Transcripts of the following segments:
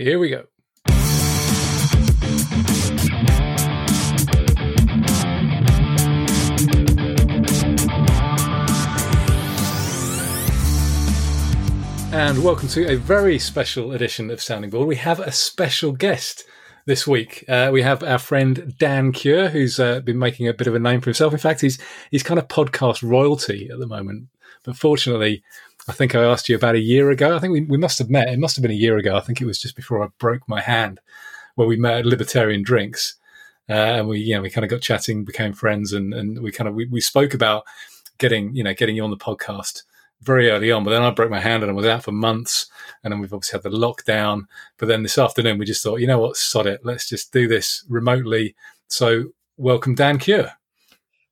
Here we go. And welcome to a very special edition of Sounding Board. We have a special guest this week. Uh, we have our friend Dan Cure, who's uh, been making a bit of a name for himself. In fact, he's he's kind of podcast royalty at the moment. But fortunately, I think I asked you about a year ago. I think we, we must have met. It must have been a year ago. I think it was just before I broke my hand, where we met at Libertarian Drinks, uh, and we you know we kind of got chatting, became friends, and and we kind of we, we spoke about getting you know getting you on the podcast very early on, but then I broke my hand and I was out for months. And then we've obviously had the lockdown. But then this afternoon, we just thought, you know what, sod it. Let's just do this remotely. So, welcome, Dan Cure.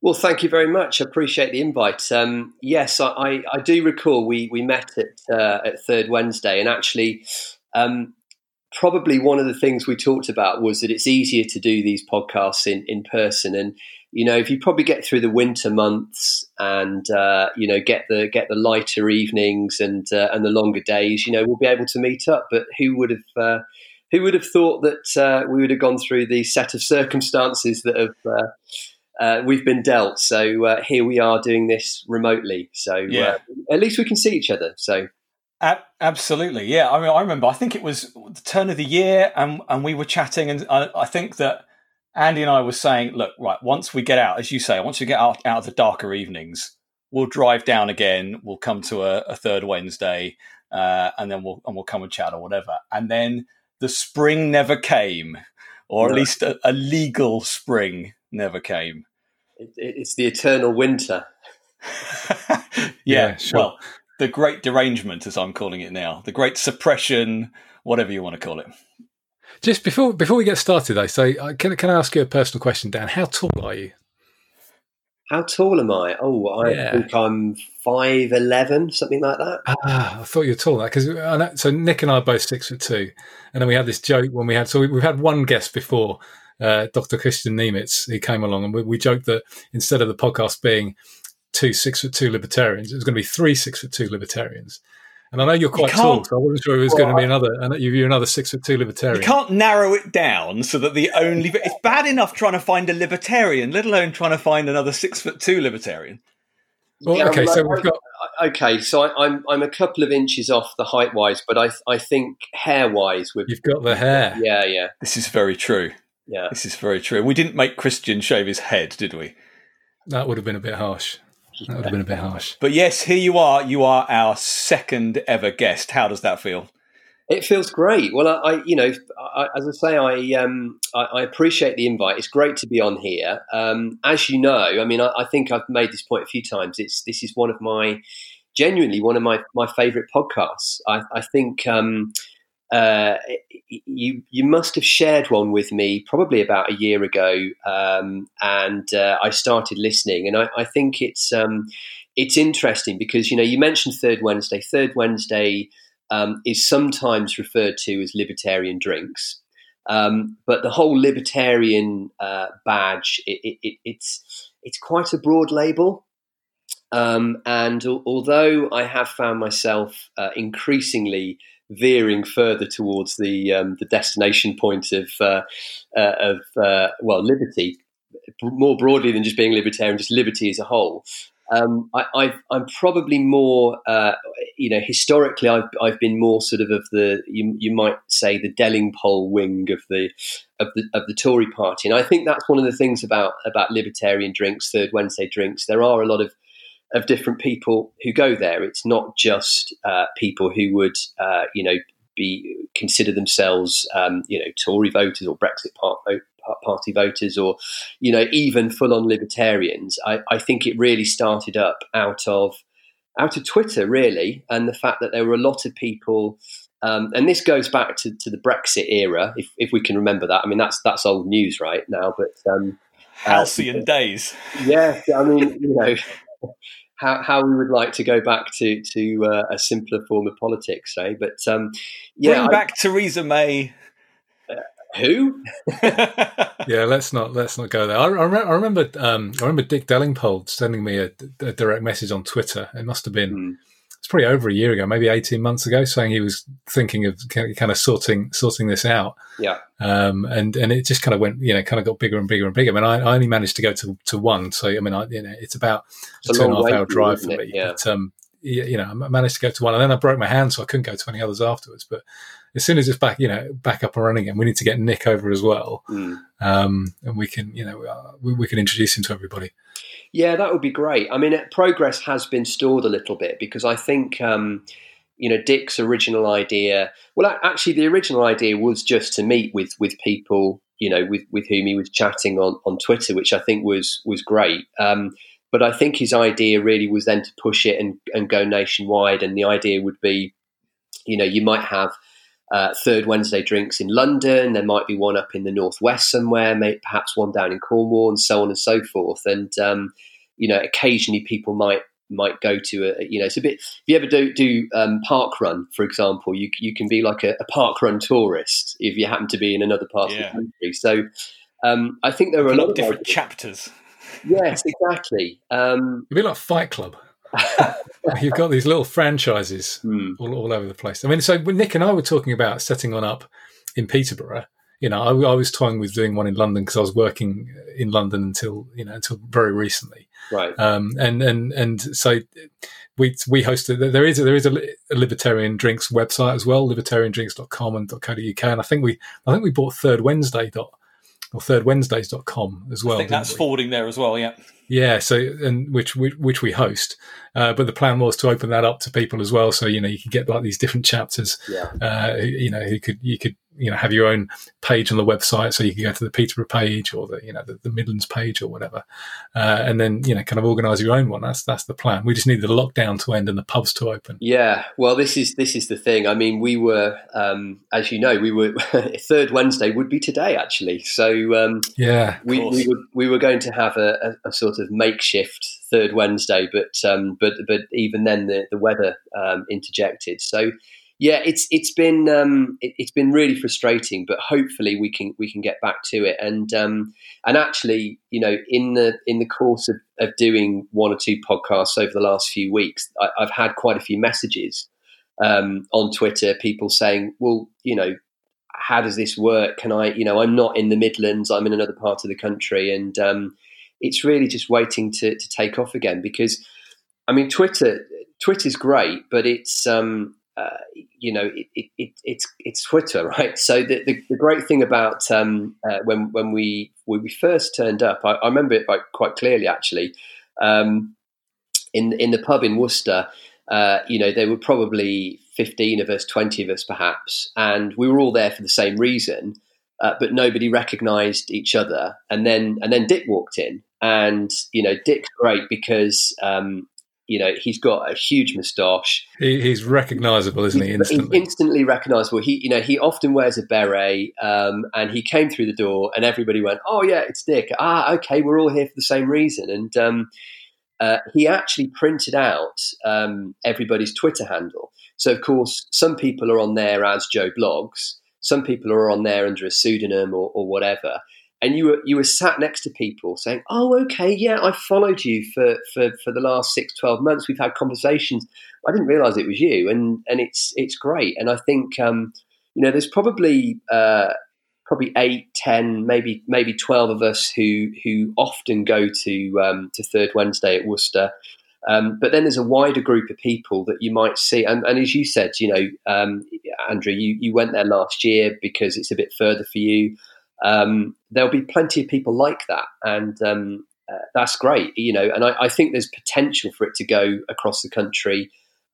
Well, thank you very much. I appreciate the invite. Um, yes, I, I, I, do recall we, we met at, uh, at Third Wednesday. And actually, um, probably one of the things we talked about was that it's easier to do these podcasts in, in person. And you know, if you probably get through the winter months and uh, you know get the get the lighter evenings and uh, and the longer days, you know, we'll be able to meet up. But who would have uh, who would have thought that uh, we would have gone through the set of circumstances that have uh, uh, we've been dealt? So here we are doing this remotely. So yeah. at least we can see each other. So. absolutely, yeah. I mean, I remember. I think it was the turn of the year, and and we were chatting, and I, I think that Andy and I were saying, look, right, once we get out, as you say, once we get out, out of the darker evenings, we'll drive down again. We'll come to a, a third Wednesday, uh, and then we'll and we'll come and chat or whatever. And then the spring never came, or no. at least a, a, legal spring never came. It, it's the eternal winter. yeah, yeah sure. well, the great derangement, as I'm calling it now, the great suppression, whatever you want to call it. Just before before we get started, though, so uh, can can I ask you a personal question, Dan? How tall are you? How tall am I? Oh, I yeah. think I'm five eleven, something like that. Ah, I thought you were tall that because so Nick and I are both six foot two, and then we had this joke when we had so we, have had one guest before, uh, Dr. Christian Nemitz, he came along, and we, we joked that instead of the podcast being two six foot two libertarians, it was going to be three six foot two libertarians. And I know you're quite you tall, so I wasn't sure it was well, going to be another. You're another six foot two libertarian. You can't narrow it down so that the only. it's bad enough trying to find a libertarian, let alone trying to find another six foot two libertarian. Well, yeah, okay, so we've got. Okay, so I, am I'm, I'm a couple of inches off the height wise, but I I think hair wise, we've you've got the hair. Yeah, yeah. This is very true. Yeah, this is very true. We didn't make Christian shave his head, did we? That would have been a bit harsh. That would have been a bit harsh. But yes, here you are. You are our second ever guest. How does that feel? It feels great. Well, I, I you know, I, as I say, I, um, I, I, appreciate the invite. It's great to be on here. Um, as you know, I mean, I, think I've made this point a few times. It's this is one of my genuinely one of my my favourite podcasts. I, think um, uh, you you must have shared one with me probably about a year ago, um, and uh, I started listening, and I, I think it's um, it's interesting because you know you mentioned Third Wednesday. Third Wednesday um, is sometimes referred to as libertarian drinks, um, but the whole libertarian uh, badge it, it, it's it's quite a broad label. Um, and although I have found myself uh, increasingly veering further towards the um, the destination point of uh, uh, of uh, well liberty more broadly than just being libertarian, just liberty as a whole. Um, I, am probably more, uh, you know, historically, I've, I've been more sort of of the, you, you might say, the Delingpole wing of the, of the of the Tory party, and I think that's one of the things about about libertarian drinks, Third Wednesday drinks. There are a lot of of different people who go there. It's not just uh, people who would, uh, you know, be consider themselves, um, you know, Tory voters or Brexit party voters, or you know, even full-on libertarians. I, I think it really started up out of out of Twitter, really, and the fact that there were a lot of people. Um, and this goes back to, to the Brexit era, if, if we can remember that. I mean, that's that's old news right now, but um, halcyon uh, days. Yeah, I mean, you know, how, how we would like to go back to to uh, a simpler form of politics, say. But um, yeah, bring back Theresa May. Uh, who? yeah, let's not let's not go there. I, I, I remember um, I remember Dick Delingpole sending me a, a, direct message on Twitter. It must have been mm. Probably over a year ago, maybe eighteen months ago, saying he was thinking of kind of sorting sorting this out. Yeah. Um, and and it just kind of went, you know, kind of got bigger and bigger and bigger. I mean, I, I only managed to go to, to one, so I mean, I, you know, it's about It's a two and a half hour drive for me. Yeah. But um, you know, I managed to go to one, and then I broke my hand, so I couldn't go to any others afterwards. But as soon as it's back, you know, back up and running again, we need to get Nick over as well, Mm. um, and we can, you know, we, we can introduce him to everybody. Yeah, that would be great. I mean, progress has been stalled a little bit because I think, um, you know, Dick's original idea. Well, actually, the original idea was just to meet with with people, you know, with with whom he was chatting on on Twitter, which I think was was great. Um, but I think his idea really was then to push it and and go nationwide. And the idea would be, you know, you might have. Uh, third Wednesday drinks in London. There might be one up in the northwest somewhere, maybe perhaps one down in Cornwall, and so on and so forth. And um, you know, occasionally people might might go to a you know it's a bit if you ever do do um, park run for example you you can be like a, a park run tourist if you happen to be in another part of the country so um, I think there are a lot of different ideas. chapters. yes exactly um, It'd be like Fight Club. You've got these little franchises hmm, all, all over the place. I mean, so when Nick and I were talking about setting one up in Peterborough, you know, I, I was toying with doing one in London because I was working in London until you know until very recently. right Um, and and and so we we hosted. There is a, there is a, a libertarian drinks website as well, libertariandrinks.com and .co.uk, and I think we I think we bought Third Wednesday dot or thirdwednesdays.com as well. I think that's we? forwarding there as well. Yeah. Yeah, so and which which, which we host, uh, but the plan was to open that up to people as well. So you know you could get like these different chapters. yeah Uh, you know, you could you could you know have your own page on the website, so you can go to the Peterborough page or the you know the, the Midlands page or whatever, uh, and then you know kind of organise your own one. That's that's the plan. We just need the lockdown to end and the pubs to open. Yeah, well, this is this is the thing. I mean, we were, um, as you know, we were third Wednesday would be today actually. So um, Yeah, we, we were we were going to have a, a, a sort of makeshift third Wednesday, but um, but but even then the the weather um, interjected. So yeah, it's it's been um, it, it's been really frustrating, but hopefully we can we can get back to it. And um, and actually, you know, in the in the course of, of doing one or two podcasts over the last few weeks, I, I've had quite a few messages um, on Twitter, people saying, well, you know how does this work? Can I, you know, I'm not in the Midlands, I'm in another part of the country. And um, it's really just waiting to, to take off again because, I mean, Twitter, Twitter's great, but it's, um, uh, you know, it, it, it, it's it's Twitter, right? So the, the, the great thing about um, uh, when when we when we first turned up, I, I remember it quite, quite clearly actually. Um, in in the pub in Worcester, uh, you know, there were probably 15 of us, 20 of us perhaps, and we were all there for the same reason, uh, but nobody recognized each other. And then, and then Dick walked in, and, you know, Dick's great because, um, you know, he's got a huge moustache. he, he's recognisable, isn't he? He's Instantly. instantly recognizable. He, you know, he often wears a beret, um, and he came through the door, and everybody went, "Oh yeah, it's Dick." Ah, okay, we're all here for the same reason. And um, uh, he actually printed out um, everybody's Twitter handle. So of course, some people are on there as Joe Bloggs, some people are on there under a pseudonym or, or whatever. And you were you were sat next to people saying, "Oh, okay, yeah, I followed you for, for, for the last six, 12 months. We've had conversations. I didn't realize it was you, and and it's it's great. And I think um, you know, there's probably uh, probably eight, ten, maybe maybe twelve of us who who often go to um, to Third Wednesday at Worcester. Um, but then there's a wider group of people that you might see, and, and as you said, you know, um, Andrew, you, you went there last year because it's a bit further for you. Um, there'll be plenty of people like that, and um, uh, that's great, you know. And I, I think there's potential for it to go across the country,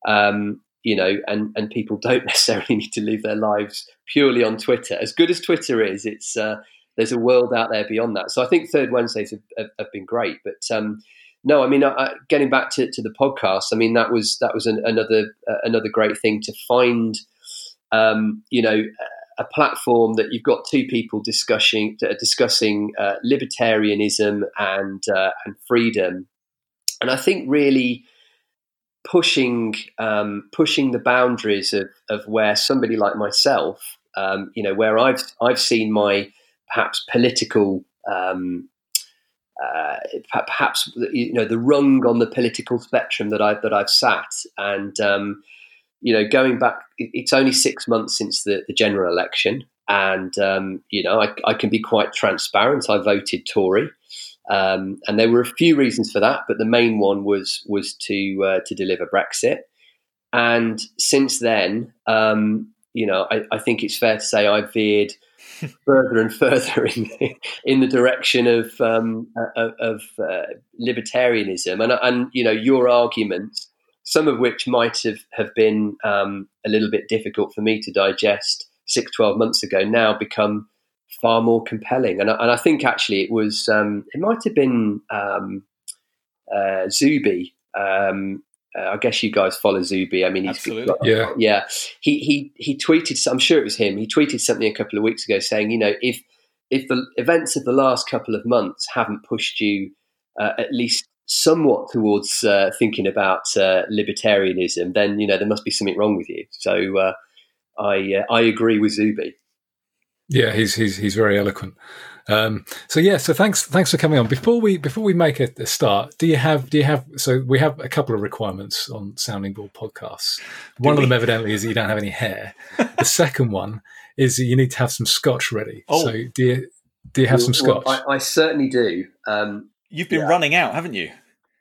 um, you know, and and people don't necessarily need to live their lives purely on Twitter. As good as Twitter is, it's uh, there's a world out there beyond that. So I think Third Wednesdays have, have, have been great, but um, no, I mean, getting back to, to the podcast, I mean that was that was an, another uh, another great thing to find, um, you know, a platform that you've got two people discussing discussing uh, libertarianism and uh, and freedom, and I think really pushing um, pushing the boundaries of, of where somebody like myself, um, you know, where I've I've seen my perhaps political um, uh, perhaps you know the rung on the political spectrum that I that I've sat, and um, you know going back, it's only six months since the, the general election, and um, you know I, I, can be quite transparent. I voted Tory, um, and there were a few reasons for that, but the main one was was to uh, to deliver Brexit. And since then, um, you know, I, I, think it's fair to say I veered further and further in in the direction of um, of, of uh, libertarianism, and and you know your arguments, some of which might have have been um, a little bit difficult for me to digest six, 12 months ago, now become far more compelling. And, and I think actually it was um, it might have been um, uh, Zuby um, uh, I guess you guys follow Zuby. I mean, he's Absolutely. yeah, yeah. He he he tweeted. I'm sure it was him. He tweeted something a couple of weeks ago saying, you know, if if the events of the last couple of months haven't pushed you uh, at least somewhat towards uh, thinking about uh, libertarianism, then you know there must be something wrong with you. So uh, I uh, I agree with Zuby. Yeah, he's he's he's very eloquent. Um, so yeah, so thanks thanks for coming on. Before we before we make a, a, start, do you have do you have so we have a couple of requirements on Sounding Board podcasts. One of them evidently is that you don't have any hair. the second one is that you need to have some scotch ready. Oh. So do you do you have well, some scotch? Well, I, I, certainly do. Um, You've been yeah. running out, haven't you?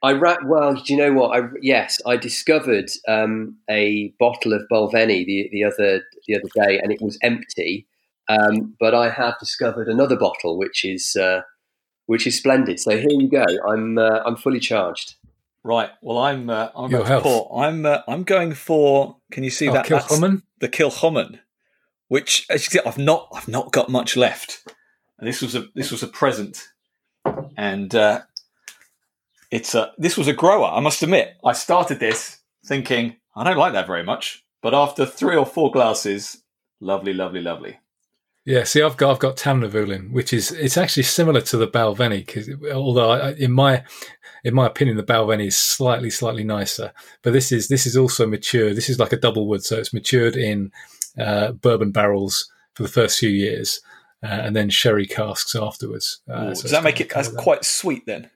I ra- well, do you know what? I yes, I discovered um, a bottle of Balvenie the the other the other day, and it was empty um, but I have discovered another bottle, which is uh, which is splendid. So here you go. I'm uh, I'm fully charged. Right. Well, I'm uh, I'm Your health. Pour. I'm uh, I'm going for. Can you see oh, that? Kilchoman? The Kilchoman, which see, I've not I've not got much left. And this was a this was a present, and uh, it's a this was a grower. I must admit, I started this thinking I don't like that very much, but after three or four glasses, lovely, lovely, lovely. Yeah, see, I've got I've got Tamnavulin, which is it's actually similar to the Balvenie because although I, in my in my opinion the Balvenie is slightly slightly nicer, but this is this is also mature. This is like a double wood, so it's matured in uh, bourbon barrels for the first few years, and then sherry casks afterwards. Uh, Ooh, so does that make it as quite sweet then?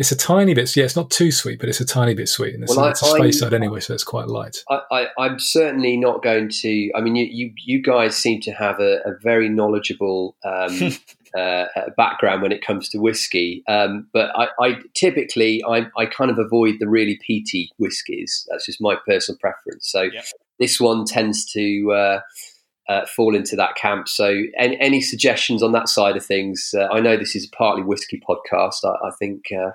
It's a tiny bit. Yeah, it's not too sweet, but it's a tiny bit sweet, and it's, well, a, it's I, a Speyside anyway, so it's quite light. I, am certainly not going to. I mean, you you, you guys seem to have a, a very knowledgeable um, uh, background when it comes to whiskey, um, but I, I typically I, I, kind of avoid the really peaty whiskies. That's just my personal preference. So yep. this one tends to. Uh, uh, fall into that camp. So, any, any, suggestions on that side of things? Uh, I know this is partly whiskey podcast. I, I think uh,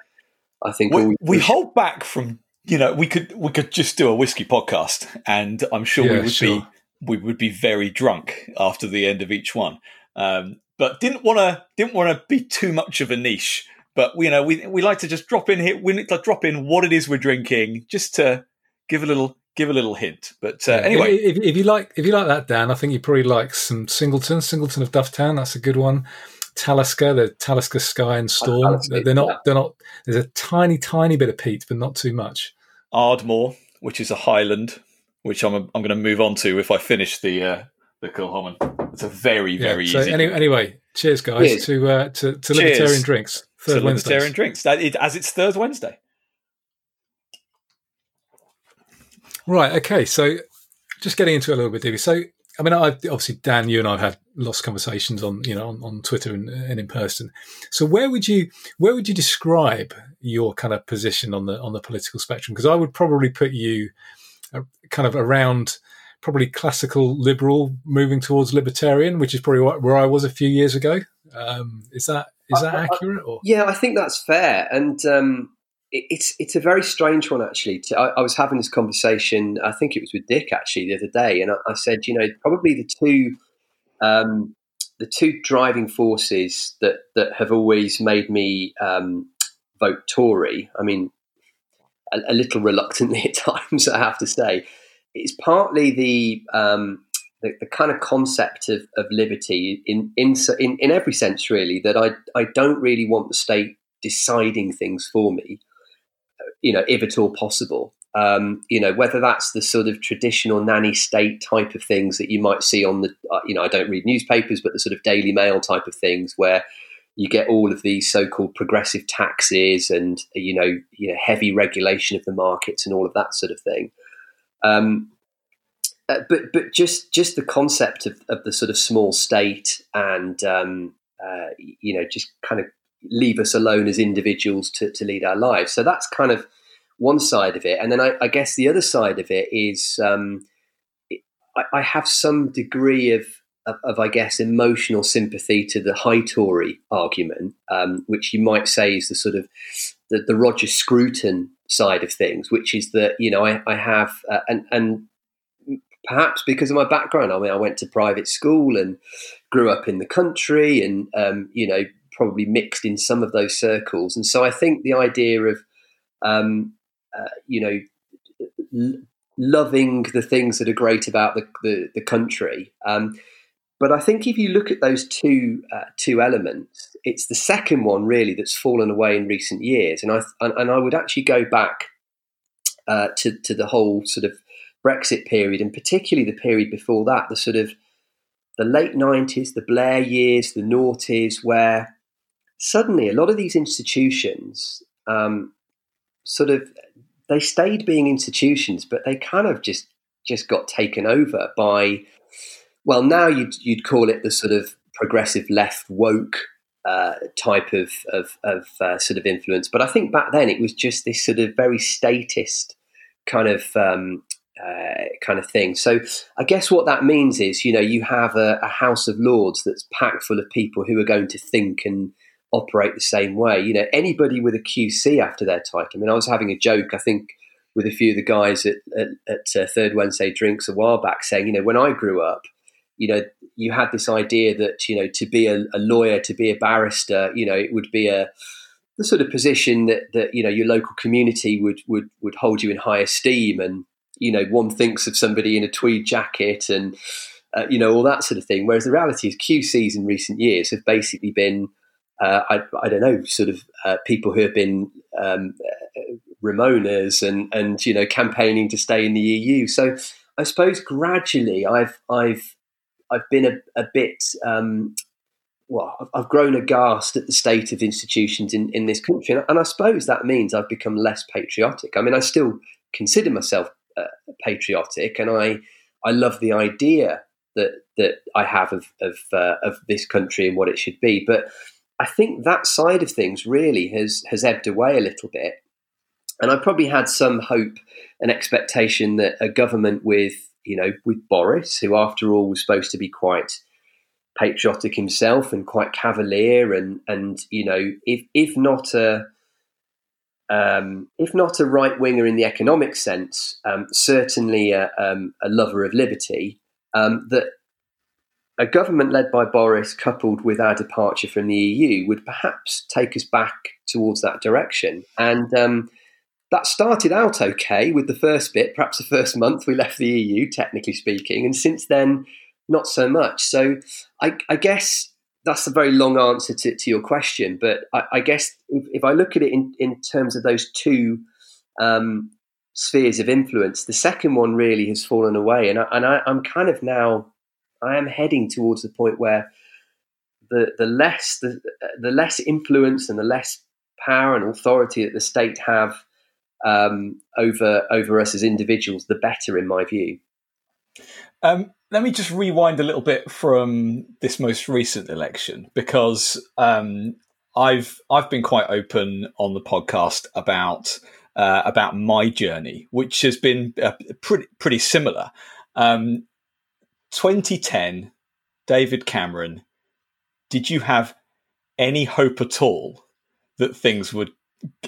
I think we, we, we hold back from you know we could we could just do a whiskey podcast, and I'm sure yeah, we would sure. be we would be very drunk after the end of each one. Um, but didn't want to didn't want to be too much of a niche. But you know we we like to just drop in here. We need to drop in what it is we're drinking, just to give a little give a little hint. But uh, yeah. anyway, if, if, you like if you like that, Dan, I think you probably like some Singleton, Singleton of Dufftown. That's a good one. Talisker, the Talisker Skye and Storm. they're not. They're not. There's a tiny, tiny bit of peat, but not too much. Ardmore, which is a Highland, which I'm I'm going to move on to if I finish the uh, the Kilchoman. It's a very very yeah, so easy. Any, anyway, cheers guys cheers. to uh, to, to libertarian drinks. Third to libertarian drinks. That, it, as it's third Wednesday. Right. Okay. So, just getting into it a little bit, Davey. So, I mean, I obviously Dan, you and I've had lots of conversations on you know on, on Twitter and, and, in person. So, where would you where would you describe your kind of position on the on the political spectrum? Because I would probably put you uh, kind of around probably classical liberal, moving towards libertarian, which is probably where I was a few years ago. Um, is that is that I, accurate? Or? Yeah, I think that's fair. And um, it's it's a very strange one actually. I, I, was having this conversation. I think it was with Dick actually the other day, and I, I said, you know, probably the two um, the two driving forces that that have always made me um, vote Tory. I mean, a, a, little reluctantly at times, I have to say. It's partly the um, the, the, kind of concept of, of liberty in, in in in every sense, really. That I I don't really want the state deciding things for me you know, if at all possible. Um, you know, whether that's the sort of traditional nanny state type of things that you might see on the, uh, you know, I don't read newspapers, but the sort of Daily Mail type of things where, you get all of these so-called progressive taxes and you know, you know heavy regulation of the markets and all of that sort of thing. Um, uh, but but just just the concept of, of the sort of small state and um, uh, you know just kind of leave us alone as individuals to, to lead our lives. So that's kind of one side of it, and then I, I guess the other side of it is um, I, I, have some degree of, of, of, I guess emotional sympathy to the high Tory argument, um, which you might say is the sort of the, the Roger Scruton side of things, which is that you know I, I have uh, and and perhaps because of my background. I mean, I went to private school and grew up in the country, and um, you know, probably mixed in some of those circles. And so I think the idea of, um, uh, you know, loving the things that are great about the the, the country. Um, but I think if you look at those two uh, two elements, it's the second one really that's fallen away in recent years. And I and, and I would actually go back uh, to to the whole sort of Brexit period, and particularly the period before that, the sort of the late 90s, the Blair years, the noughties, where suddenly a lot of these institutions um, sort of they stayed being institutions, but they kind of just just got taken over by well, now you'd you'd call it the sort of progressive left woke uh, type of of, of uh, sort of influence. But I think back then it was just this sort of very statist kind of um, uh, kind of thing. So I guess what that means is, you know, you have a, a, House of Lords that's packed full of people who are going to think and operate the same way. You know, anybody with a QC after their title. I mean, I was having a joke, I think, with a few of the guys at, at, at uh, Third Wednesday Drinks a while back, saying, you know, when I grew up, you know, you had this idea that you know to be a, a lawyer, to be a barrister, you know, it would be a the sort of position that, that you know your local community would would would hold you in high esteem and you know one thinks of somebody in a tweed jacket and uh, you know all that sort of thing. Whereas the reality is QCs in recent years have basically been uh, I, I, don't know sort of uh, people who have been um, Remoaners and and you know campaigning to stay in the EU. So I suppose gradually I've I've I've been a, a bit um, well, I've grown aghast at the state of institutions in, in this country. And I suppose that means I've become less patriotic. I mean, I still consider myself uh, patriotic, and I I love the idea that that I have of of, uh, of this country and what it should be. But I think that side of things really has has ebbed away a little bit, and I probably had some hope and expectation that a government with you know with Boris, who after all was supposed to be quite patriotic himself and quite cavalier and and you know if if not a um, if not a right winger in the economic sense, um, certainly a, um, a, lover of liberty, um, that a government led by Boris, coupled with our departure from the EU, would perhaps take us back towards that direction. And um, that started out okay with the first bit, perhaps the first month we left the EU, technically speaking, and since then, not so much. So I, I guess that's a very long answer to, to your question, but I, I guess if, if, I look at it in, in terms of those two um, spheres of influence, the second one really has fallen away, and I, and I, I'm kind of now I am heading towards the point where the the less the, the less influence and the less power and authority that the state have um, over over us as individuals, the better, in my view. Um, let me just rewind a little bit from this most recent election because um, I've I've been quite open on the podcast about uh, about my journey, which has been uh, pretty pretty similar. Um, 2010, David Cameron. Did you have any hope at all that things would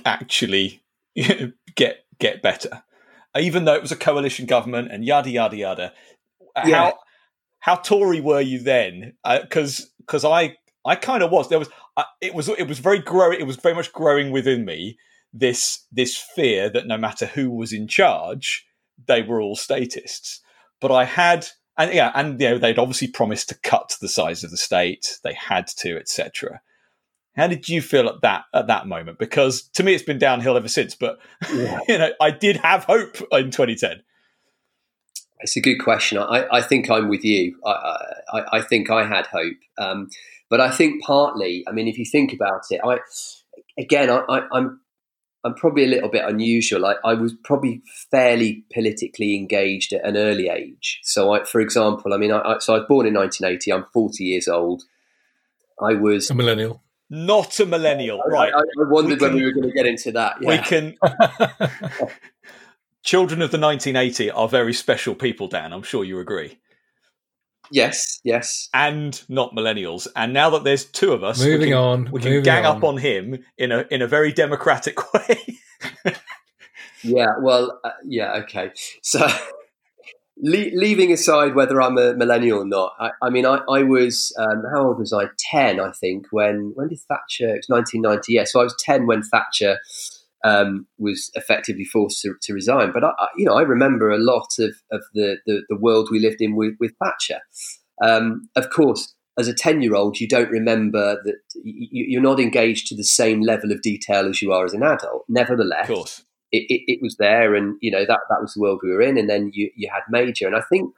actually get get better? Even though it was a coalition government and yada yada yada, yeah. how how Tory were you then? Because uh, because I I kind of was. There was uh, it was it was very growing. It was very much growing within me this this fear that no matter who was in charge, they were all statists. But I had and yeah, and you know they'd obviously promised to cut the size of the state. They had to, etc. How did you feel at that at that moment? Because to me, it's been downhill ever since. But yeah. you know, I did have hope in 2010. It's a good question. I, I think I'm with you. I, I, I think I had hope. Um, But I think partly, I mean, if you think about it, I again, I, I, I'm I'm probably a little bit unusual. I, I, was probably fairly politically engaged at an early age. So, I, for example, I mean, I, I, so I was born in 1980. I'm 40 years old. I was a millennial. Not a millennial, right? I, wondered we when we were going to get into that. Yeah. We can. Children of the 1980 are very special people, Dan. I'm sure you agree. Yes, yes. And not millennials. And now that there's two of us, moving we can, on, we can gang on. up on him in a in a very democratic way. yeah. Well. Uh, yeah. Okay. So. Le- leaving aside whether I'm a millennial or not, I, I mean, I, I was um, how old was I? Ten, I think. When when did Thatcher? It was 1990. Yeah, so I was ten when Thatcher um, was effectively forced to, to resign. But I, you know, I remember a lot of, of the, the, the world we lived in with, with Thatcher. Um, of course, as a 10 year old, you don't remember that you, are not engaged to the same level of detail as you are as an adult. Nevertheless, it, it, it, was there, and you know that that was the world we were in. And then you, you had Major, and I think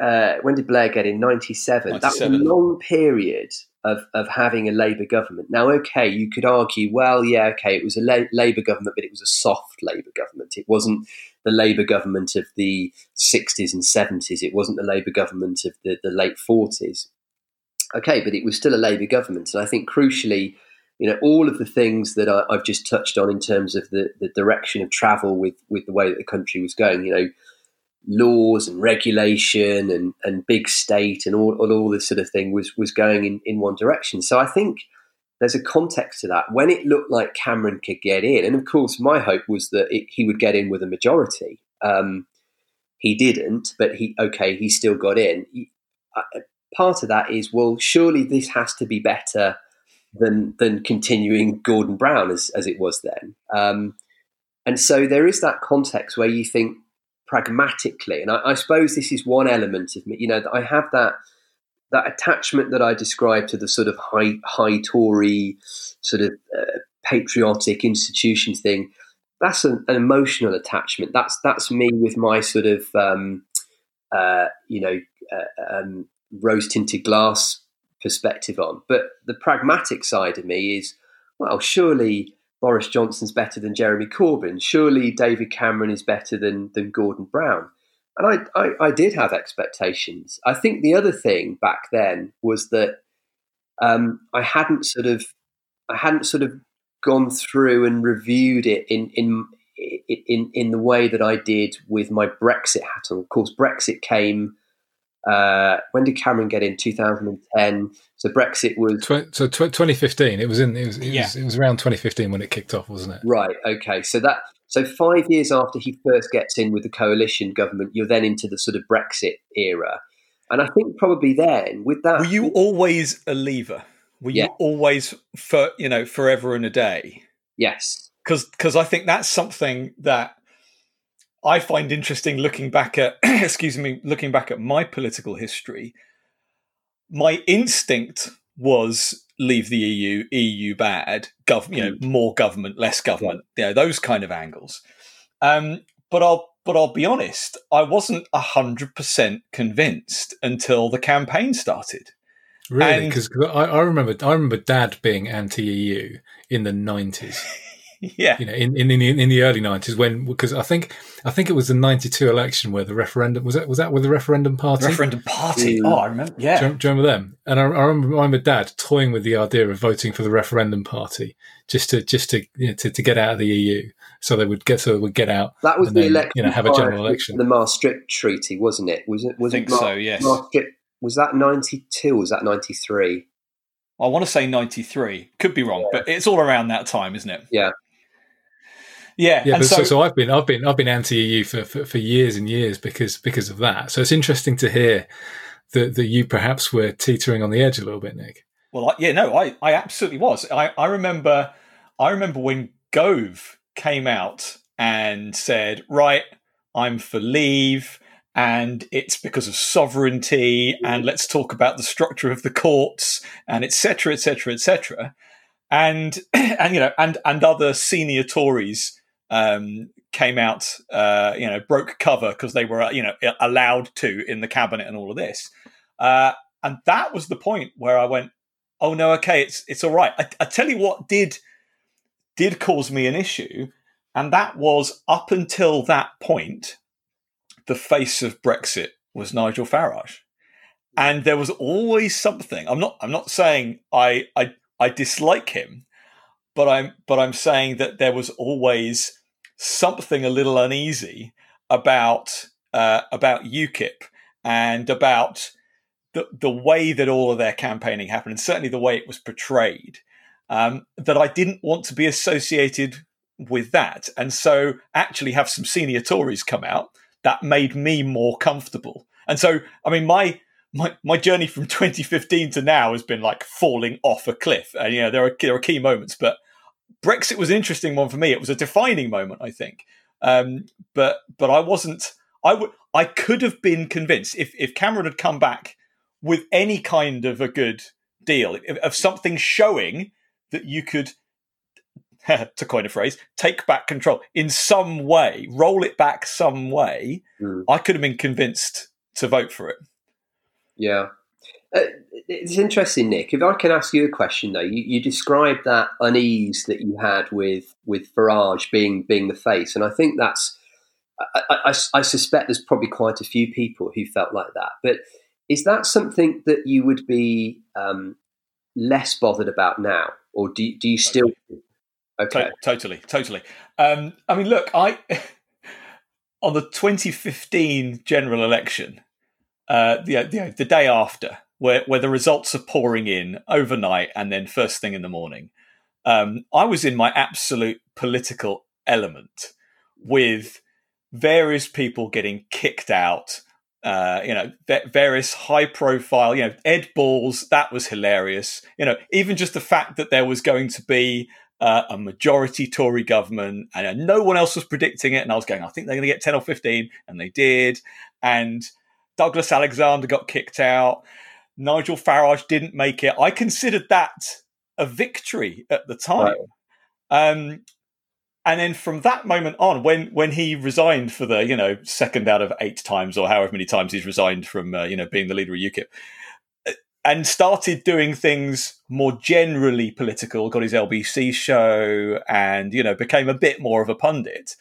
uh, when did Blair get in? 97. 97. That was a long period of, of having a Labour government. Now, okay, you could argue, well, yeah, okay, it was a La- Labour government, but it was a soft Labour government. It wasn't the Labour government of the 60s and 70s. It wasn't the Labour government of the, the late 40s. Okay, but it was still a Labour government. And I think crucially, you know, all of the things that I, have just touched on in terms of the, the direction of travel with, with the way that the country was going, you know, laws and regulation and, and big state and all, all, all this sort of thing was, was going in, in one direction. So I think there's a context to that. When it looked like Cameron could get in, and of course, my hope was that it, he would get in with a majority. Um, he didn't, but he okay, he still got in. Uh, part of that is well, surely this has to be better than than continuing Gordon Brown as as it was then. Um, and so there is that context where you think pragmatically. And I, I, suppose this is one element of me. You know, I have that that attachment that I described to the sort of high high Tory sort of uh, patriotic institution thing. That's an, an, emotional attachment. That's that's me with my sort of um, uh, you know uh, um, rose tinted glass perspective on. But the pragmatic side of me is well, surely Boris Johnson's better than Jeremy Corbyn. Surely David Cameron is better than than Gordon Brown. And I, I, I did have expectations. I think the other thing back then was that um, I hadn't sort of I hadn't sort of gone through and reviewed it in in in in the way that I did with my Brexit hat on. Of course, Brexit came uh, when did Cameron get in? 2010. So Brexit was so 2015. It was in. It was, it, yeah. was, it was around 2015 when it kicked off, wasn't it? Right. Okay. So that so five years after he first gets in with the coalition government, you're then into the sort of Brexit era, and I think probably then with that. Were you always a leaver? Were yeah. you always for you know forever and a day? Yes. Because because I think that's something that I find interesting looking back at, excuse me, looking back at my political history. My instinct was leave the EU, EU bad, gov- you know, mm. more government, less government, you know, those kind of angles. Um, but I'll but I'll be honest, I wasn't hundred percent convinced until the campaign started. Really? Because I, I, remember I remember Dad being anti EU in the nineties. yeah, you know, in in in the, in the early nineties when because I think I think it was the ninety two election where the referendum was that was that with the referendum party referendum party. Mm. Oh, I remember. Yeah, do you, do you remember them? And I, I, remember, I remember Dad toying with the idea of voting for the referendum party just to just to you know, to, to get out of the EU, so they would get so they would get out. That was the then, election. You know, have a general election. The Maastricht Treaty, wasn't it? Was it? Was I think it Mar- so. Yes. Maastricht was that ninety two? Was that ninety three? I want to say 93. Could be wrong, yeah. but it's all around that time, isn't it? Yeah. Yeah, yeah. But so, so, I've been I've been I've been anti EU for, for, for years and years because because of that. So it's interesting to hear that that you perhaps were teetering on the edge a little bit, Nick. Well, I, yeah, no, I I absolutely was. I I remember I remember when Gove came out and said, right, I'm for leave and it's because of sovereignty and let's talk about the structure of the courts and etc etc etc and and you know and and other senior tories um, came out, uh, you know, broke cover because they were, you know, allowed to in the cabinet and all of this. Uh, and that was the point where I went, oh no, okay, it's it's all right. I, I tell you what did did cause me an issue, and that was up until that point, the face of Brexit was Nigel Farage, and there was always something. I'm not I'm not saying I I I dislike him, but I'm but I'm saying that there was always something a little uneasy about uh, about UKIP and about the the way that all of their campaigning happened, and certainly the way it was portrayed. Um, that I didn't want to be associated with that, and so actually have some senior Tories come out that made me more comfortable. And so, I mean, my my my journey from 2015 to now has been like falling off a cliff. And you know, there are there are key moments, but Brexit was an interesting one for me. It was a defining moment, I think. Um, but but I wasn't. I would. I could have been convinced if if Cameron had come back with any kind of a good deal of something showing that you could to coin a phrase, take back control in some way, roll it back some way, mm. I could have been convinced to vote for it. Yeah. Uh, it's interesting, Nick. If I can ask you a question, though, you, you, described that unease that you had with with Farage being being the face, and I think that's. I, I, I, suspect there's probably quite a few people who felt like that. But is that something that you would be um, less bothered about now, or do do you still? Okay, totally, totally. Um, I mean, look, I on the 2015 general election, uh, the, the, the day after, where, where the results are pouring in overnight and then first thing in the morning, um, I was in my absolute political element with various people getting kicked out. Uh, you know, various high profile, you know, Ed Balls, that was hilarious. You know, even just the fact that there was going to be uh, a majority Tory government, and no one else was predicting it. And I was going, I think they're going to get 10 or 15, and they did. And Douglas Alexander got kicked out. Nigel Farage didn't make it. I considered that a victory at the time. Right. Um, and then from that moment on, when when he resigned for the you know second out of eight times or however many times he's resigned from uh, you know being the leader of UKIP, uh, and started doing things more generally political, got his LBC show, and you know became a bit more of a pundit.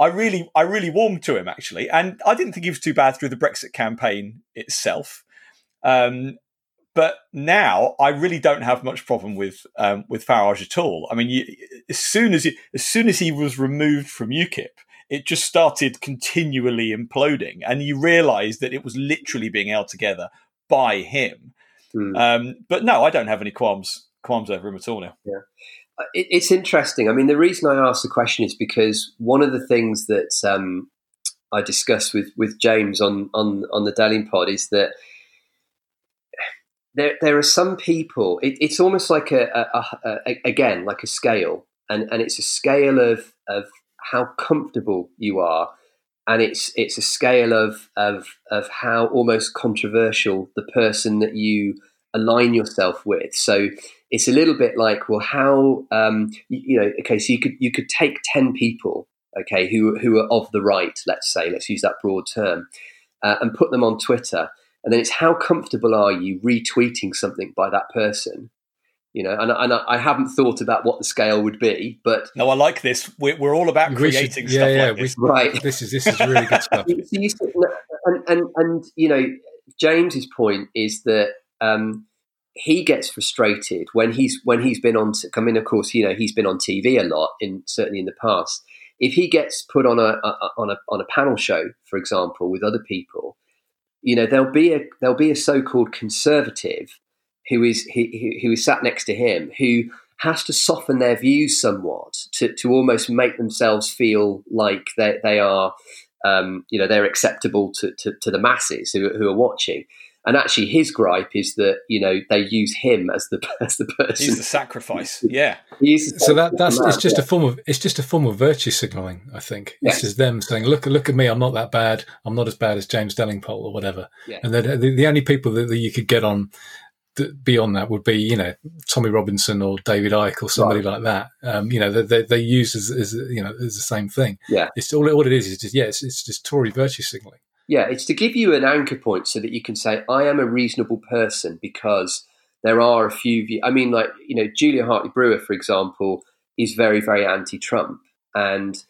I really, I really warmed to him actually, and I didn't think he was too bad through the Brexit campaign itself. Um, but now I really don't have much problem with um, with Farage at all. I mean, you, as soon as he, as soon as he was removed from UKIP, it just started continually imploding, and you realised that it was literally being held together by him. Mm. Um, but no, I don't have any qualms qualms over him at all now. Yeah it's interesting. I mean, the reason I asked the question is because one of the things that um, I discussed with with James on on on the Delingpod is that there there are some people. It, it's almost like a, a, a, again like a scale, and and it's a scale of of how comfortable you are, and it's it's a scale of of of how almost controversial the person that you align yourself with. So it's a little bit like, well, how um, you, you, know? Okay, so you could you could take ten people, okay, who who are of the right, let's say, let's use that broad term, uh, and put them on Twitter, and then it's how comfortable are you retweeting something by that person. You know, and, and I haven't thought about what the scale would be, but no, I like this. We're, we're all about creating should, yeah, stuff yeah, like this. We, right? This is this is really good stuff. and, and and you know, James's point is that um, he gets frustrated when he's when he's been on. I mean, of course, you know he's been on TV a lot, in certainly in the past. If he gets put on a, a on a on a panel show, for example, with other people, you know there'll be a there'll be a so-called conservative who is who, who is sat next to him who has to soften their views somewhat to, to almost make themselves feel like they, they are um, you know they're acceptable to, to, to the masses who, who are watching and actually, his gripe is that you know they use him as the as the person. He's the sacrifice. Yeah. He's so that that's it's just yeah. a form of it's just a form of virtue signaling. I think yes. it's just them saying, "Look, look at me. I'm not that bad. I'm not as bad as James Delingpole or whatever." Yeah. And the, the only people that, that you could get on beyond that would be you know Tommy Robinson or David Icke or somebody right. like that. Um, you know they, they, they use as, as, you know as the same thing. Yeah, it's all all it is is just yeah it's, it's just Tory virtue signaling. Yeah, it's to give you an anchor point so that you can say, I am a reasonable person because there are a few. I mean, like you know, Julia Hartley Brewer, for example, is very very anti-Trump, and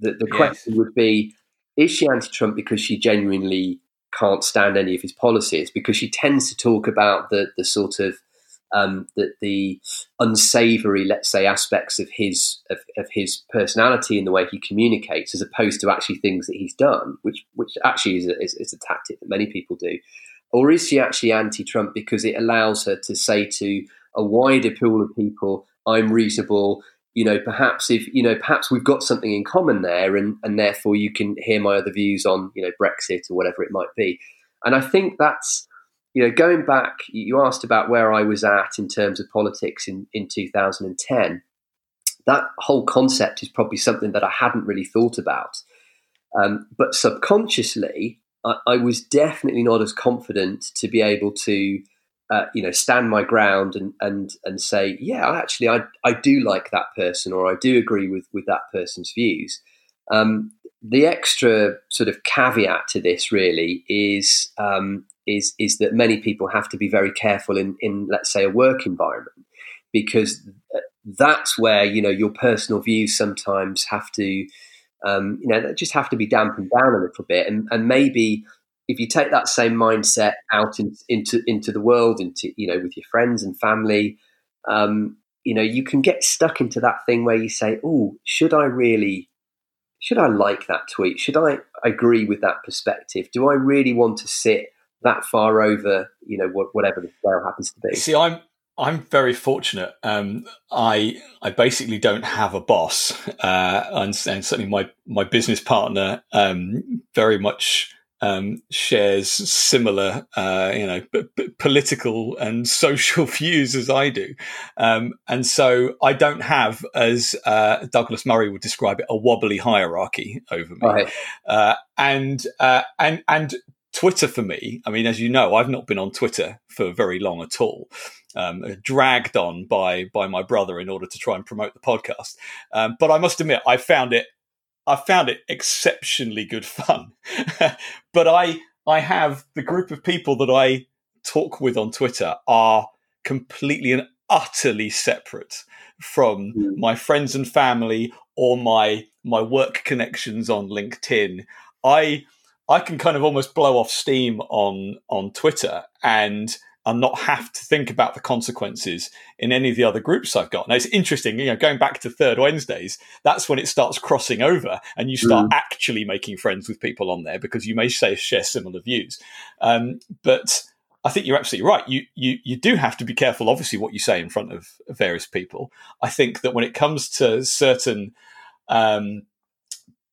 the the yes. question would be: Is she anti-Trump because she genuinely can't stand any of his policies? Because she tends to talk about the the sort of um, the, the unsavory, let's say, aspects of his of, of, his personality and the way he communicates, as opposed to actually things that he's done, which which actually is a, is, is a tactic that many people do. Or is she actually anti-Trump because it allows her to say to a wider pool of people, "I'm reasonable." You know, perhaps if you know, perhaps we've got something in common there, and and therefore you can hear my other views on you know Brexit or whatever it might be. And I think that's you know, going back, you asked about where I was at in terms of politics in, in 2010. That whole concept is probably something that I hadn't really thought about. Um, but subconsciously, I, I, was definitely not as confident to be able to, uh, you know, stand my ground and and and say, yeah, actually, I I do like that person, or I do agree with with that person's views. Um, the extra sort of caveat to this really is um, is is that many people have to be very careful in in let's say a work environment because that's where you know your personal views sometimes have to um, you know just have to be dampened down a little bit. And and maybe if you take that same mindset out in, into into the world into you know with your friends and family um, you know you can get stuck into that thing where you say oh should I really should I like that tweet? Should I agree with that perspective? Do I really want to sit that far over, you know, whatever the scale happens to be. See, I'm I'm very fortunate. Um, I I basically don't have a boss, uh, and, and, certainly my my business partner um, very much um, shares similar, uh, you know, p- p- political and social views as I do, um, and so I don't have, as uh, Douglas Murray would describe it, a wobbly hierarchy over me, right. uh, and uh, and and Twitter for me, I mean, as you know, I've not been on Twitter for very long at all. Um, dragged on by by my brother in order to try and promote the podcast. Um, but I must admit, I found it I found it exceptionally good fun. but I I have the group of people that I talk with on Twitter are completely and utterly separate from mm. my friends and family or my my work connections on LinkedIn. I I can kind of almost blow off steam on on Twitter and and not have to think about the consequences in any of the other groups I've got. Now it's interesting, you know, going back to third Wednesdays, that's when it starts crossing over and you start mm. actually making friends with people on there because you may say share similar views. Um, but I think you're absolutely right. You, you you do have to be careful, obviously, what you say in front of various people. I think that when it comes to certain um,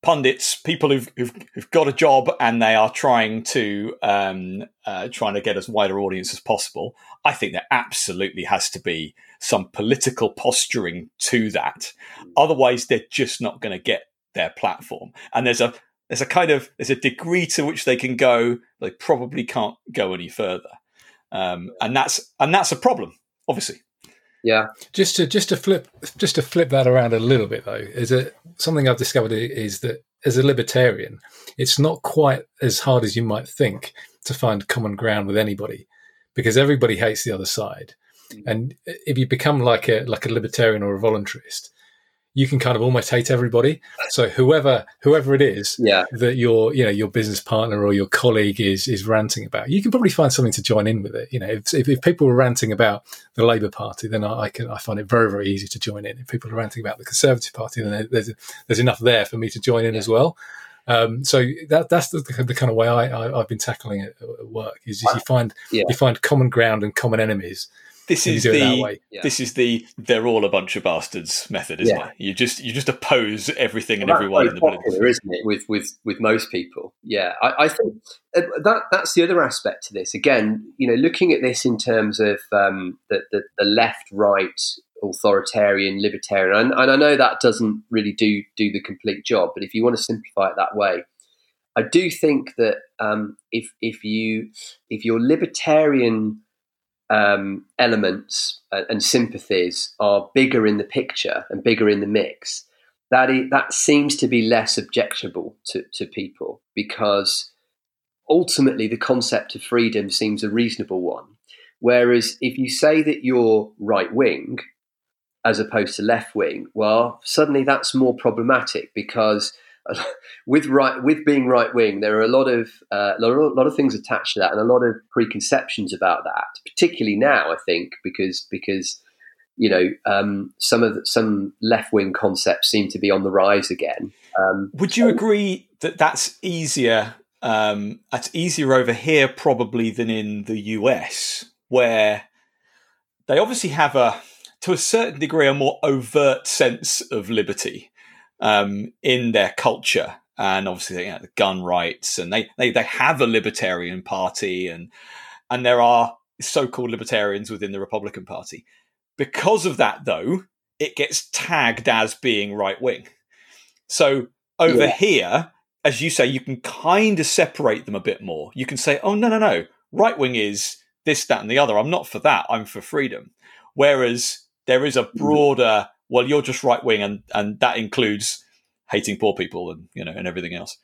pundits, people who've, who've, who've, got a job and they are trying to um, uh, trying to get as wider audience as possible. I think there absolutely has to be some political posturing to that. Otherwise, they're just not going to get their platform. And there's a there's a kind of there's a degree to which they can go. They probably can't go any further, um, and that's and that's a problem, obviously. Yeah. Just to just to flip just to flip that around a little bit though, is it something I've discovered is that as a libertarian, it's not quite as hard as you might think to find common ground with anybody because everybody hates the other side. Mm. And if you become like a like a libertarian or a voluntarist, you can kind of almost hate everybody. So whoever whoever it is yeah. that your you know your business partner or your colleague is is ranting about, you can probably find something to join in with it. You know, if, if, if people are ranting about the Labour Party, then I, I, can I find it very very easy to join in. If people are ranting about the Conservative Party, then there's there's enough there for me to join in yeah. as well. Um, so that that's the, the, kind of way I, I have been tackling it at work. Is you find yeah. you find common ground and common enemies this is the yeah. this is the they're all a bunch of bastards method, isn't yeah. it? You just you just oppose everything well, and everyone in the popular, isn't it? With with with most people, yeah. I, I, think uh, that that's the other aspect to this. Again, you know, looking at this in terms of um, the, the, the left right authoritarian libertarian, and, and I know that doesn't really do do the complete job, but if you want to simplify it that way. I do think that um, if if you if your libertarian um, elements and sympathies are bigger in the picture and bigger in the mix, that is, that seems to be less objectionable to, to people because ultimately the concept of freedom seems a reasonable one. Whereas if you say that you're right wing as opposed to left wing, well, suddenly that's more problematic because with right with being right wing, there are a lot of uh, a lot of things attached to that, and a lot of preconceptions about that. Particularly now, I think because because you know um, some of some left wing concepts seem to be on the rise again. Um, Would you so, agree that that's easier? Um, that's easier over here probably than in the US, where they obviously have a to a certain degree a more overt sense of liberty um, in their culture. And obviously, you know, the gun rights, and they, they they have a libertarian party, and and there are so-called libertarians within the Republican Party. Because of that, though, it gets tagged as being right wing. So over yeah. here, as you say, you can kind of separate them a bit more. You can say, oh, no, no, no, right wing is this, that, and the other. I'm not for that. I'm for freedom. Whereas there is a mm. broader well, you're just right wing, and and that includes hating poor people and you know and everything else.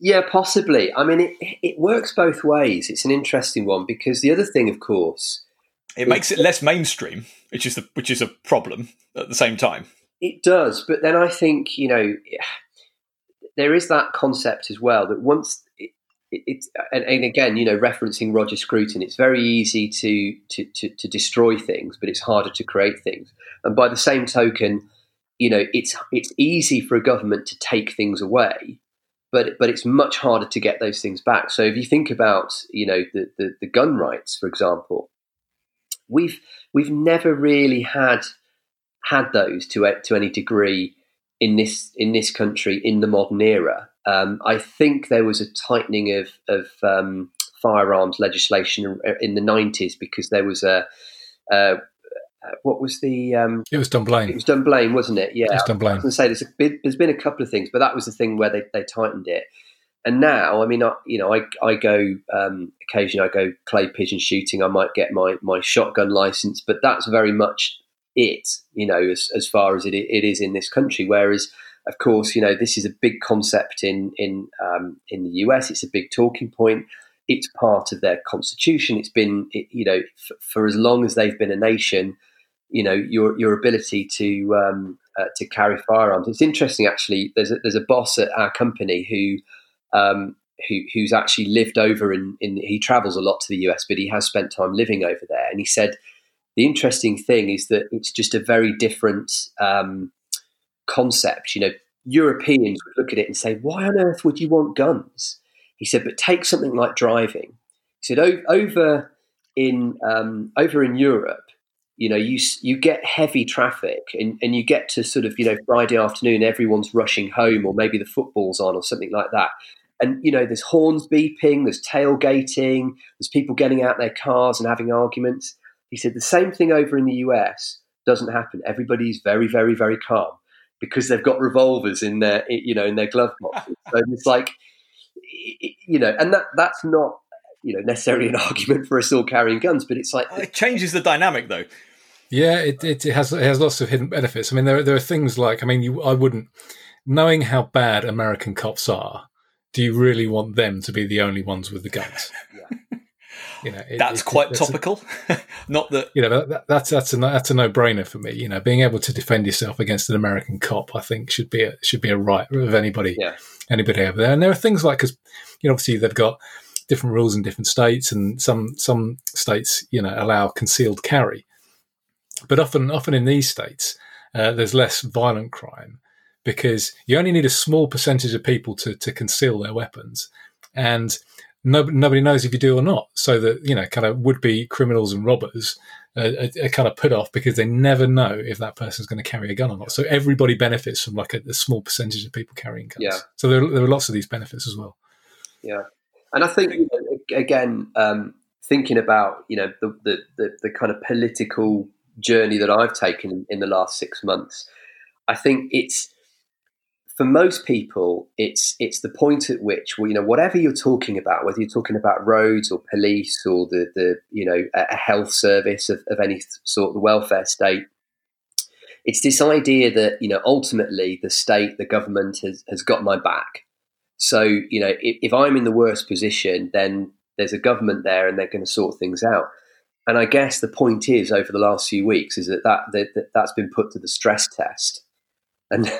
Yeah, possibly. I mean, it it works both ways. It's an interesting one because the other thing, of course, it makes it less mainstream, which is the which is a problem at the same time. It does, but then I think you know there is that concept as well that once it's and, and, again, you know, referencing Roger Scruton, it's very easy to, to, to to destroy things, but it's harder to create things. And by the same token, you know, it's it's easy for a government to take things away, but but it's much harder to get those things back. So if you think about, you know, the the, the gun rights, for example, we've we've never really had had those to to any degree in this in this country in the modern era. Um, I think there was a tightening of, of um, firearms legislation in the 90s because there was a. Uh, what was the? Um, it was Dunblane. It was Dunblane, wasn't it? Yeah, it was Dunblane. I was going to say there's, a, there's been a couple of things, but that was the thing where they, they tightened it. And now, I mean, I, you know, I, I go um, occasionally. I go clay pigeon shooting. I might get my my shotgun license, but that's very much it. You know, as as far as it it is in this country. Whereas of course, you know this is a big concept in in um, in the US. It's a big talking point. It's part of their constitution. It's been, you know, f- for as long as they've been a nation. You know, your your ability to um, uh, to carry firearms. It's interesting, actually. There's a, there's a boss at our company who um, who, who's actually lived over in, in, he travels a lot to the US, but he has spent time living over there. And he said the interesting thing is that it's just a very different um, concept. You know, Europeans would look at it and say, "Why on earth would you want guns?" He said, "But take something like driving." He said, "Over in um, over in Europe, you know, you you get heavy traffic, and, and you get to sort of you know Friday afternoon, everyone's rushing home, or maybe the football's on, or something like that." And you know, there's horns beeping, there's tailgating, there's people getting out their cars and having arguments. He said the same thing over in the US doesn't happen. Everybody's very, very, very calm because they've got revolvers in their you know in their glove boxes. so it's like you know, and that that's not you know necessarily an argument for us all carrying guns, but it's like it changes the dynamic though. Yeah, it, it, it has it has lots of hidden benefits. I mean, there there are things like I mean, you I wouldn't knowing how bad American cops are. Do you really want them to be the only ones with the guns? yeah. You know, it, that's it, quite topical. A, Not that you know that, that's that's a that's a no brainer for me. You know, being able to defend yourself against an American cop, I think should be a should be a right of anybody yeah. anybody over there. And there are things like because you know obviously they've got different rules in different states, and some some states you know allow concealed carry, but often often in these states uh, there's less violent crime because you only need a small percentage of people to to conceal their weapons and nobody, nobody knows if you do or not. So that you know, kind of would be criminals and robbers are, are, kind of put off because they never know if that person's going to carry a gun or not. So everybody benefits from like a, a small percentage of people carrying guns. Yeah. So there, there, are lots of these benefits as well. Yeah, and I think you know, again, um, thinking about you know the, the, the the kind of political journey that I've taken in the last six months, I think it's for most people, it's it's the point at which, well, you know, whatever you're talking about, whether you're talking about roads or police or the the you know a health service of, of any sort, the welfare state, it's this idea that you know ultimately the state, the government has has got my back. So you know, if, if I'm in the worst position, then there's a government there and they're going to sort things out. And I guess the point is, over the last few weeks, is that, that, that that's been put to the stress test. And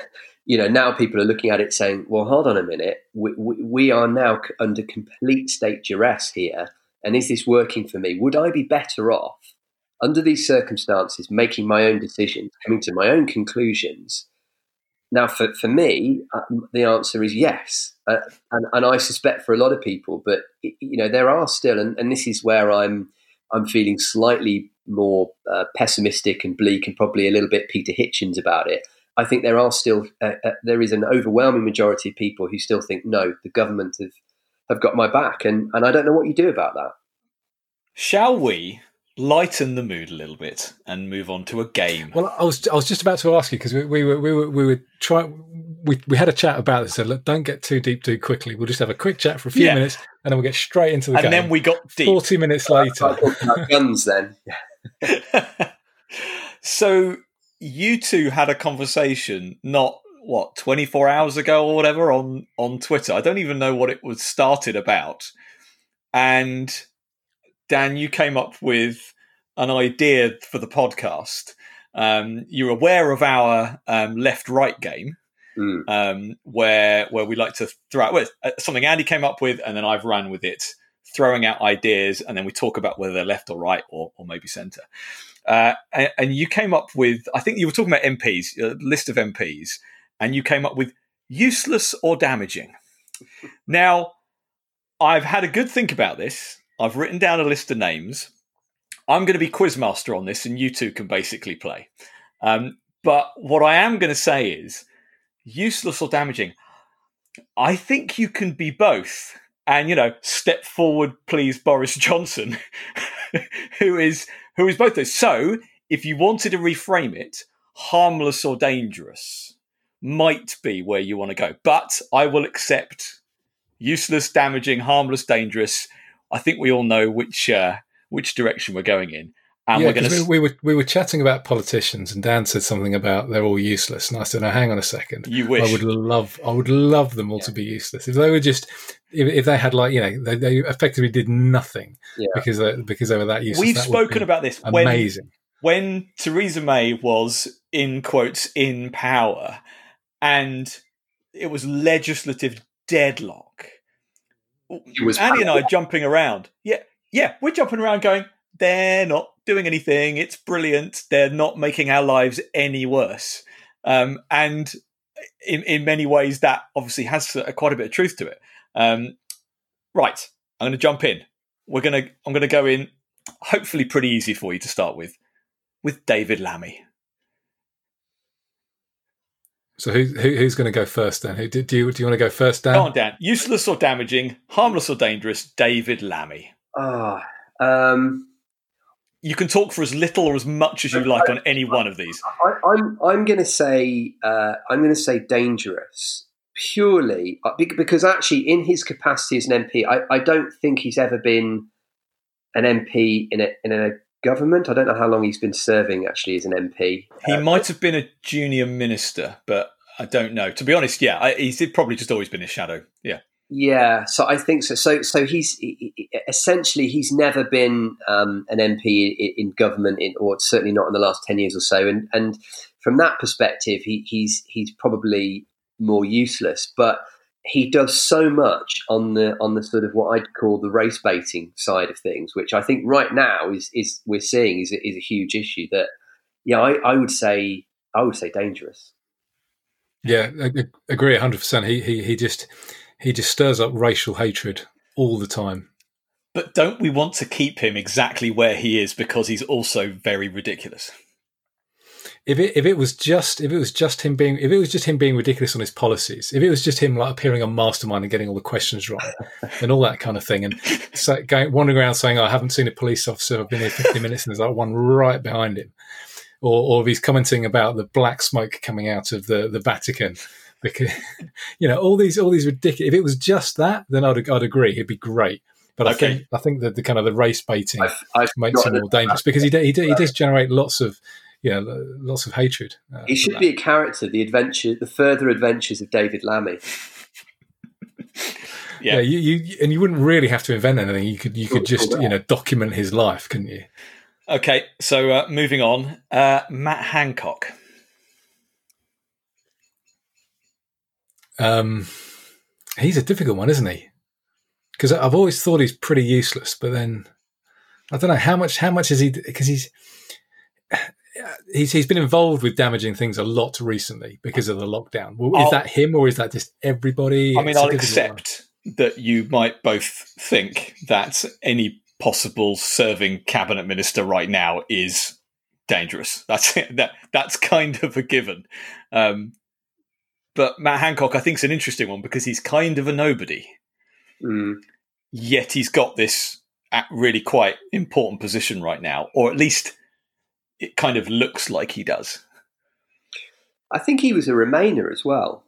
you know now people are looking at it saying, "Well, hold on a minute, we, we, we are now under complete state duress here, and is this working for me? Would I be better off under these circumstances making my own decisions, coming to my own conclusions?" Now, for, for me, uh, the answer is yes. Uh, and, and I suspect for a lot of people, but, you know, there are still, and, and this is where I'm, I'm feeling slightly more uh, pessimistic and bleak and probably a little bit Peter Hitchens about it. I think there are still, uh, uh, there is an overwhelming majority of people who still think, no, the government have, have got my back. And, and I don't know what you do about that. Shall we lighten the mood a little bit and move on to a game. Well, I was I was just about to ask you because we, we, were we were we were trying we we had a chat about this. Said, look, don't get too deep too quickly. We'll just have a quick chat for a few yeah. minutes, and then we'll get straight into the and game. And then we got deep. Forty minutes later, guns. Then. so you two had a conversation, not what twenty four hours ago or whatever, on on Twitter. I don't even know what it was started about, and Dan, you came up with an idea for the podcast. Um, you're aware of our um, left-right game, mm. um, where where we like to throw out well, uh, something Andy came up with, and then I've run with it, throwing out ideas, and then we talk about whether they're left or right or, or maybe centre. Uh, and, you came up with, I think you were talking about MPs, a list of MPs, and you came up with useless or damaging. now, I've had a good think about this, I've written down a list of names. I'm going to be quizmaster on this, and you two can basically play. Um, but what I am going to say is useless or damaging. I think you can be both. And you know, step forward, please, Boris Johnson, who is who is both those. So, if you wanted to reframe it, harmless or dangerous might be where you want to go. But I will accept useless, damaging, harmless, dangerous I think we all know which uh, which direction we're going in. And yeah, we're going to. We, we, were we were chatting about politicians, and Dan said something about they're all useless, and I said, "No, hang on a second. You wish I would love I would love them all yeah. to be useless if they were just if, if they had like you know they, they effectively did nothing yeah. because they, because they were that useless. We've spoken about this. Amazing. When, when Theresa May was in quotes in power, and it was legislative deadlock It was. Andy and I jumping around. Yeah, yeah, we're jumping around going, they're not doing anything. It's brilliant. They're not making our lives any worse. Um, and in, in many ways, that obviously has quite a bit of truth to it. Um, right, I'm going to jump in. We're going to, I'm going to go in, hopefully pretty easy for you to start with, with David Lammy. So who, who who's going to go first then? Who, do, do you do you want to go first, Dan? Go on, Dan. Useless or damaging, harmless or dangerous, David Lammy. Ah, um, you can talk for as little or as much as you like on any one of these. I, am I'm, I'm going to say uh, I'm going to say dangerous purely uh, because actually in his capacity as an MP, I, I don't think he's ever been an MP in a in a government. I don't know how long he's been serving actually as an MP. He uh, might have been a junior minister, but I don't know. To be honest, yeah, I, he's probably just always been a shadow. Yeah. Yeah, so I think so. So, so he's he, essentially he's never been um, an MP in, government, in, or certainly not in the last ten years or so. And and from that perspective, he, he's he's probably more useless. But he does so much on the on the sort of what I'd call the race baiting side of things, which I think right now is is we're seeing is is a huge issue. That yeah, I, I would say I would say dangerous. Yeah, I agree hundred percent. He he he just he just stirs up racial hatred all the time. But don't we want to keep him exactly where he is because he's also very ridiculous? if it if it was just if it was just him being if it was just him being ridiculous on his policies, if it was just him like appearing on Mastermind and getting all the questions wrong and all that kind of thing, and so going wandering around saying, oh, "I haven't seen a police officer. I've been here fifty minutes and there's like one right behind him," or or if he's commenting about the black smoke coming out of the the Vatican. Because you know all these all these ridiculous. If it was just that, then I'd I'd agree. It'd be great. But okay. I think I think that the kind of the race baiting I've, I've makes him more dangerous because he, he, he does generate lots of yeah, lots of hatred. Uh, he should be a character. The adventure, the further adventures of David Lammy. Yeah. yeah, you, you and you wouldn't really have to invent anything. You could you could just you know document his life, couldn't you? Okay, so uh, moving on, uh, Matt Hancock. Um, he's a difficult one, isn't he? Because I've always thought he's pretty useless, but then I don't know how much how much is he because he's he's he's been involved with damaging things a lot recently because of the lockdown. Well, is I'll- that him or is that just everybody? I mean, It's I'll difficult one. accept that you might both think that any possible serving cabinet minister right now is dangerous. That's that that's kind of a given. Um, but Matt Hancock, I think, is an interesting one because he's kind of a nobody, Mm. yet he's got this uh, really quite important position right now, or at least it kind of looks like he does. I think he was a Remainer as well.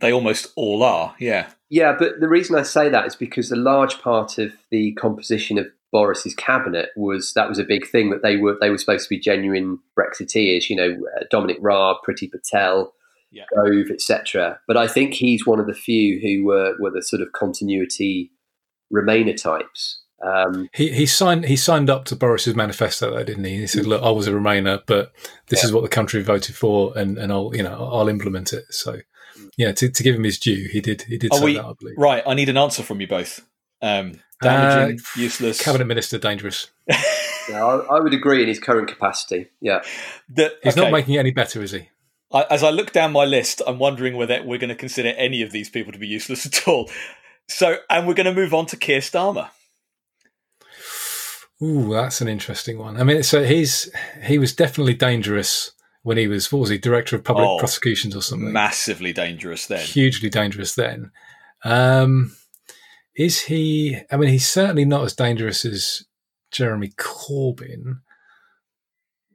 They almost all are, yeah. Yeah, but the reason I say that is because a large part of the composition of Boris's cabinet was that was a big thing that they were they were supposed to be genuine Brexiteers. You know, uh, Dominic Raab, Priti Patel, Yeah. Gove, etc. But I think he's one of the few who were were the sort of continuity Remainer types. Um, He he signed he signed up to Boris's manifesto though, didn't he? He said, "Look, I was a Remainer, but this is what the country voted for, and, and I'll you know I'll implement it." So, yeah, to, to give him his due, he did he did Are say we- that, I believe. Right, I need an answer from you both. Um, damaging, Uh, useless. Cabinet minister dangerous. yeah, I, I would agree in his current capacity. Yeah, That- He's okay, not making it any better, is he? I, as I look down my list, I'm wondering whether we're going to consider any of these people to be useless at all. So, and we're going to move on to Keir Starmer. Ooh, that's an interesting one. I mean, so he's he was definitely dangerous when he was what was he director of public Oh, prosecutions or something? Massively dangerous then. Hugely dangerous then. Um, is he? I mean, he's certainly not as dangerous as Jeremy Corbyn.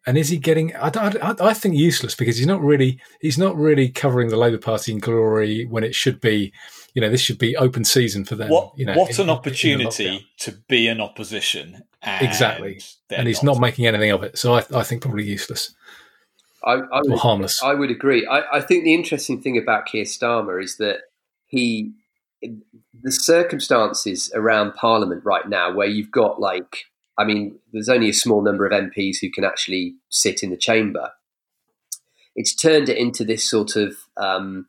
And is he getting? I, I, I think useless because he's not really he's not really covering the Labour Party in glory when it should be. You know, this should be open season for them. What, you know, what in- an in the lockdown. opportunity to be an opposition. And Exactly. and he's not making anything of it. So I, I think probably useless I, I or would harmless. I would agree. I, I think the interesting thing about Keir Starmer is that he, the circumstances around Parliament right now, where you've got like, I mean, there's only a small number of MPs who can actually sit in the chamber. It's turned it into this sort of um,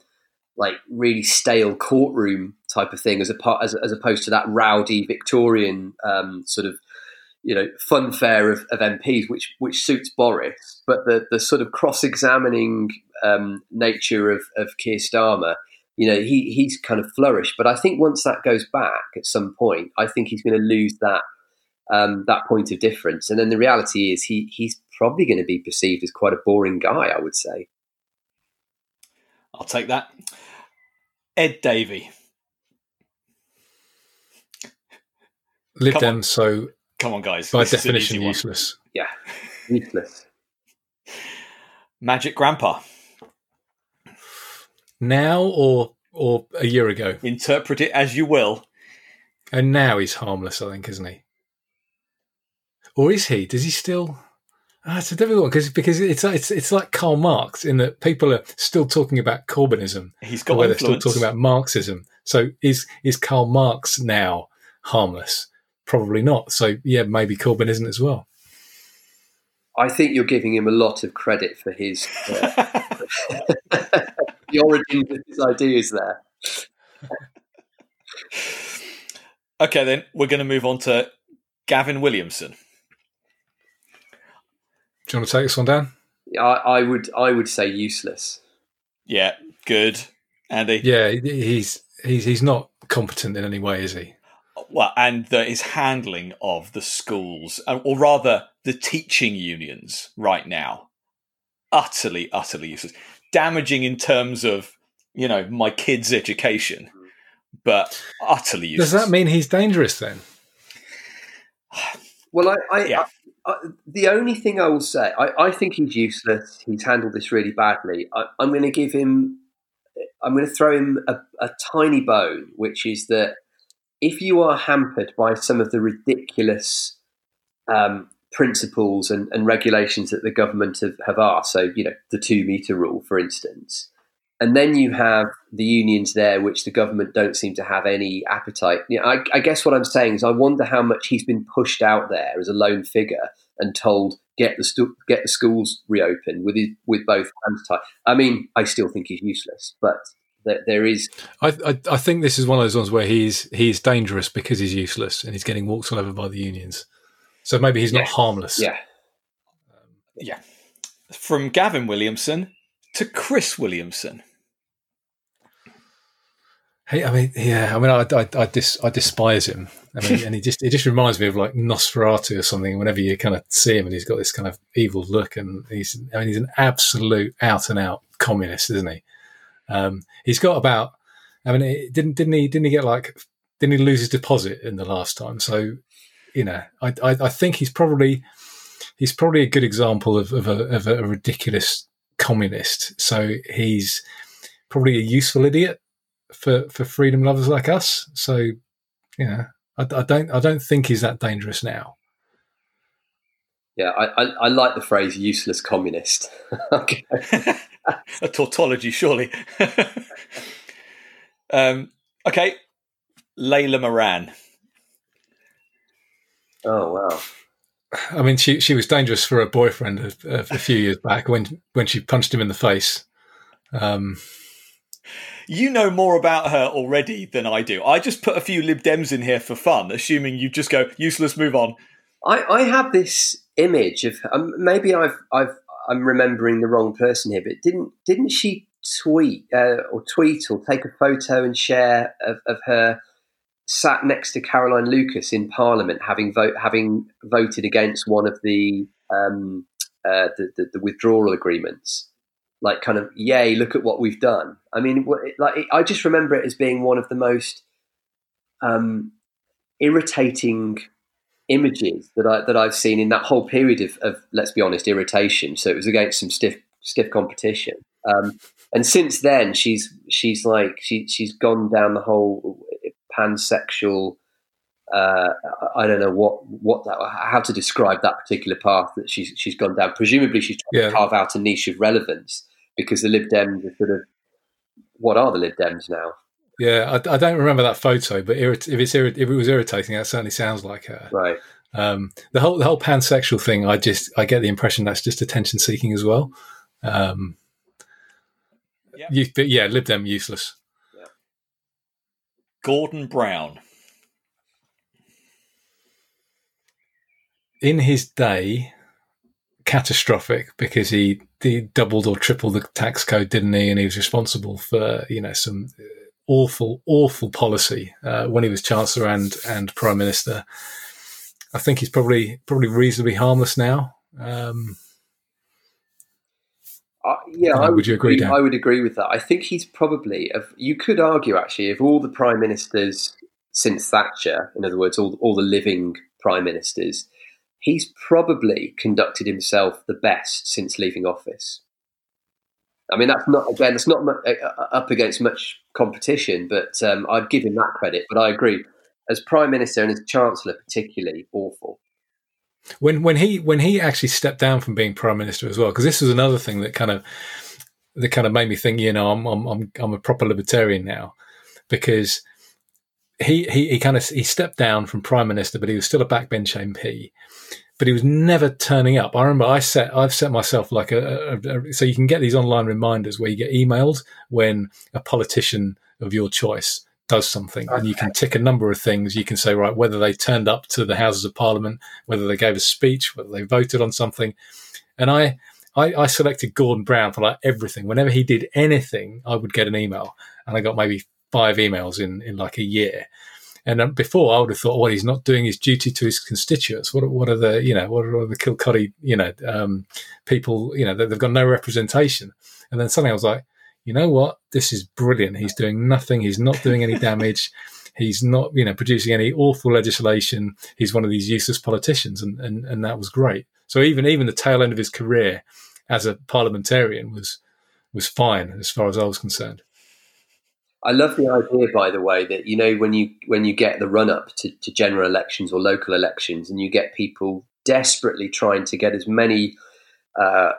like really stale courtroom type of thing, as, a, as, as opposed to that rowdy Victorian um, sort of you know funfair of, of MPs, which which suits Boris, but the the sort of cross examining um, nature of of Keir Starmer, you know, he he's kind of flourished. But I think once that goes back at some point, I think he's going to lose that um, that point of difference. And then the reality is he he's probably going to be perceived as quite a boring guy. I would say. I'll take that. Ed Davey. Lib come on. So Come on, guys. by this definition, easy one. useless. Yeah, useless. Magic Grandpa. Now or or a year ago, Interpret it as you will. and now he's harmless. I think, isn't he? Or is he? Does he still? Ah, it's a difficult one because because it's it's it's like Karl Marx in that people are still talking about Corbynism, He's or got where they're still talking about Marxism. So is is Karl Marx now harmless? Probably not. So yeah, maybe Corbyn isn't as well. I think you're giving him a lot of credit for his uh, the origins of his ideas there. okay, then we're going to move on to Gavin Williamson. Do you want to take this one down? I, I would I would say useless. Yeah, good. Andy. Yeah, he's he's he's not competent in any way, is he? Well, and the, his handling of the schools, uh, or rather the teaching unions right now, utterly, utterly useless. Damaging in terms of, you know, my kids' education, but utterly useless. Does that mean he's dangerous then? Well, I, I, Yeah. I the only thing I will say, I, I think he's useless. He's handled this really badly. I, I'm going to give him, I'm going to throw him a, a tiny bone, which is that if you are hampered by some of the ridiculous um, principles and, and regulations that the government have, have asked, so you know the two meter rule, for instance, and then you have the unions there, which the government don't seem to have any appetite. You know, I, I guess what I'm saying is, I wonder how much he's been pushed out there as a lone figure and told get the stu- get the schools reopened with his, with both hands tied. I mean, I still think he's useless, but there, there is. I, I, I think this is one of those ones where he's he's dangerous because he's useless and he's getting walked all over by the unions. So maybe he's not harmless. Yeah, yeah. From Gavin Williamson to Chris Williamson. Hey, I mean, yeah, I mean, I, I, I, dis, I despise him. I mean, and he just, it just reminds me of like Nosferatu or something. Whenever you kind of see him, and he's got this kind of evil look, and he's, I mean, he's an absolute out and out communist, isn't he? Um, he's got about, I mean, didn't, didn't he, didn't he get like, didn't he lose his deposit in the last time? So, you know, I, I, I think he's probably, he's probably a good example of, of, a, of a ridiculous communist. So he's probably a useful idiot for for freedom lovers like us. So, yeah, I, I don't I don't think he's that dangerous now. Yeah, I, I, I like the phrase "useless communist." a tautology, surely. um, okay, Layla Moran. Oh wow! I mean, she she was dangerous for her boyfriend a, a few years back when when she punched him in the face. Um, you know more about her already than I do. I just put a few Lib Dems in here for fun, assuming you just go useless, move on. I, I have this image of um, maybe I've I've I'm remembering the wrong person here, but didn't didn't she tweet uh, or tweet or take a photo and share of, of her sat next to Caroline Lucas in Parliament, having vote having voted against one of the um, uh, the, the, the withdrawal agreements like kind of yay look at what we've done i mean like i just remember it as being one of the most um, irritating images that i that i've seen in that whole period of, of let's be honest irritation so it was against some stiff stiff competition um, and since then she's she's like she she's gone down the whole pansexual uh, I don't know what what that, how to describe that particular path that she's she's gone down. Presumably, she's trying yeah. to carve out a niche of relevance because the Lib Dems are sort of what are the Lib Dems now? Yeah, I, I don't remember that photo, but if it's if it was irritating, that certainly sounds like her. Right. Um, the whole the whole pansexual thing, I just I get the impression that's just attention seeking as well. Um, yep. you, but yeah, Lib Dem useless. Yep. Gordon Brown. In his day, catastrophic because he, he doubled or tripled the tax code, didn't he? And he was responsible for you know some awful, awful policy uh, when he was chancellor and and prime minister. I think he's probably probably reasonably harmless now. Um, uh, yeah, I would, would you agree? agree I would agree with that. I think he's probably. Of, you could argue actually, of all the prime ministers since Thatcher, in other words, all all the living prime ministers, he's probably conducted himself the best since leaving office. I mean, that's not again, it's not uh, uh, up against much competition, but um, I'd give him that credit. But I agree, as prime minister and as chancellor, particularly awful. When when he when he actually stepped down from being prime minister as well, because this was another thing that kind of that kind of made me think, you know, I'm I'm, I'm a proper libertarian now, because he, he, he kind of he stepped down from prime minister, but he was still a backbench MP. But he was never turning up. I remember I set I've set myself like a, a, a so you can get these online reminders where you get emailed when a politician of your choice does something, okay. and you can tick a number of things. You can say right whether they turned up to the Houses of Parliament, whether they gave a speech, whether they voted on something, and I I, I, selected Gordon Brown for like everything. Whenever he did anything, I would get an email, and I got maybe five emails in in like a year. And um, before, I would have thought, well, he's not doing his duty to his constituents. What, what are the, you know, what are the Kirkcaldy, you know, um, people, you know, that they've got no representation. And then suddenly I was like, you know what? This is brilliant. He's doing nothing. He's not doing any damage. He's not, you know, producing any awful legislation. He's one of these useless politicians, and, and, and that was great. So even even the tail end of his career as a parliamentarian was was fine as far as I was concerned. I love the idea, by the way, that you know when you when you get the run up to, to general elections or local elections, and you get people desperately trying to get as many uh,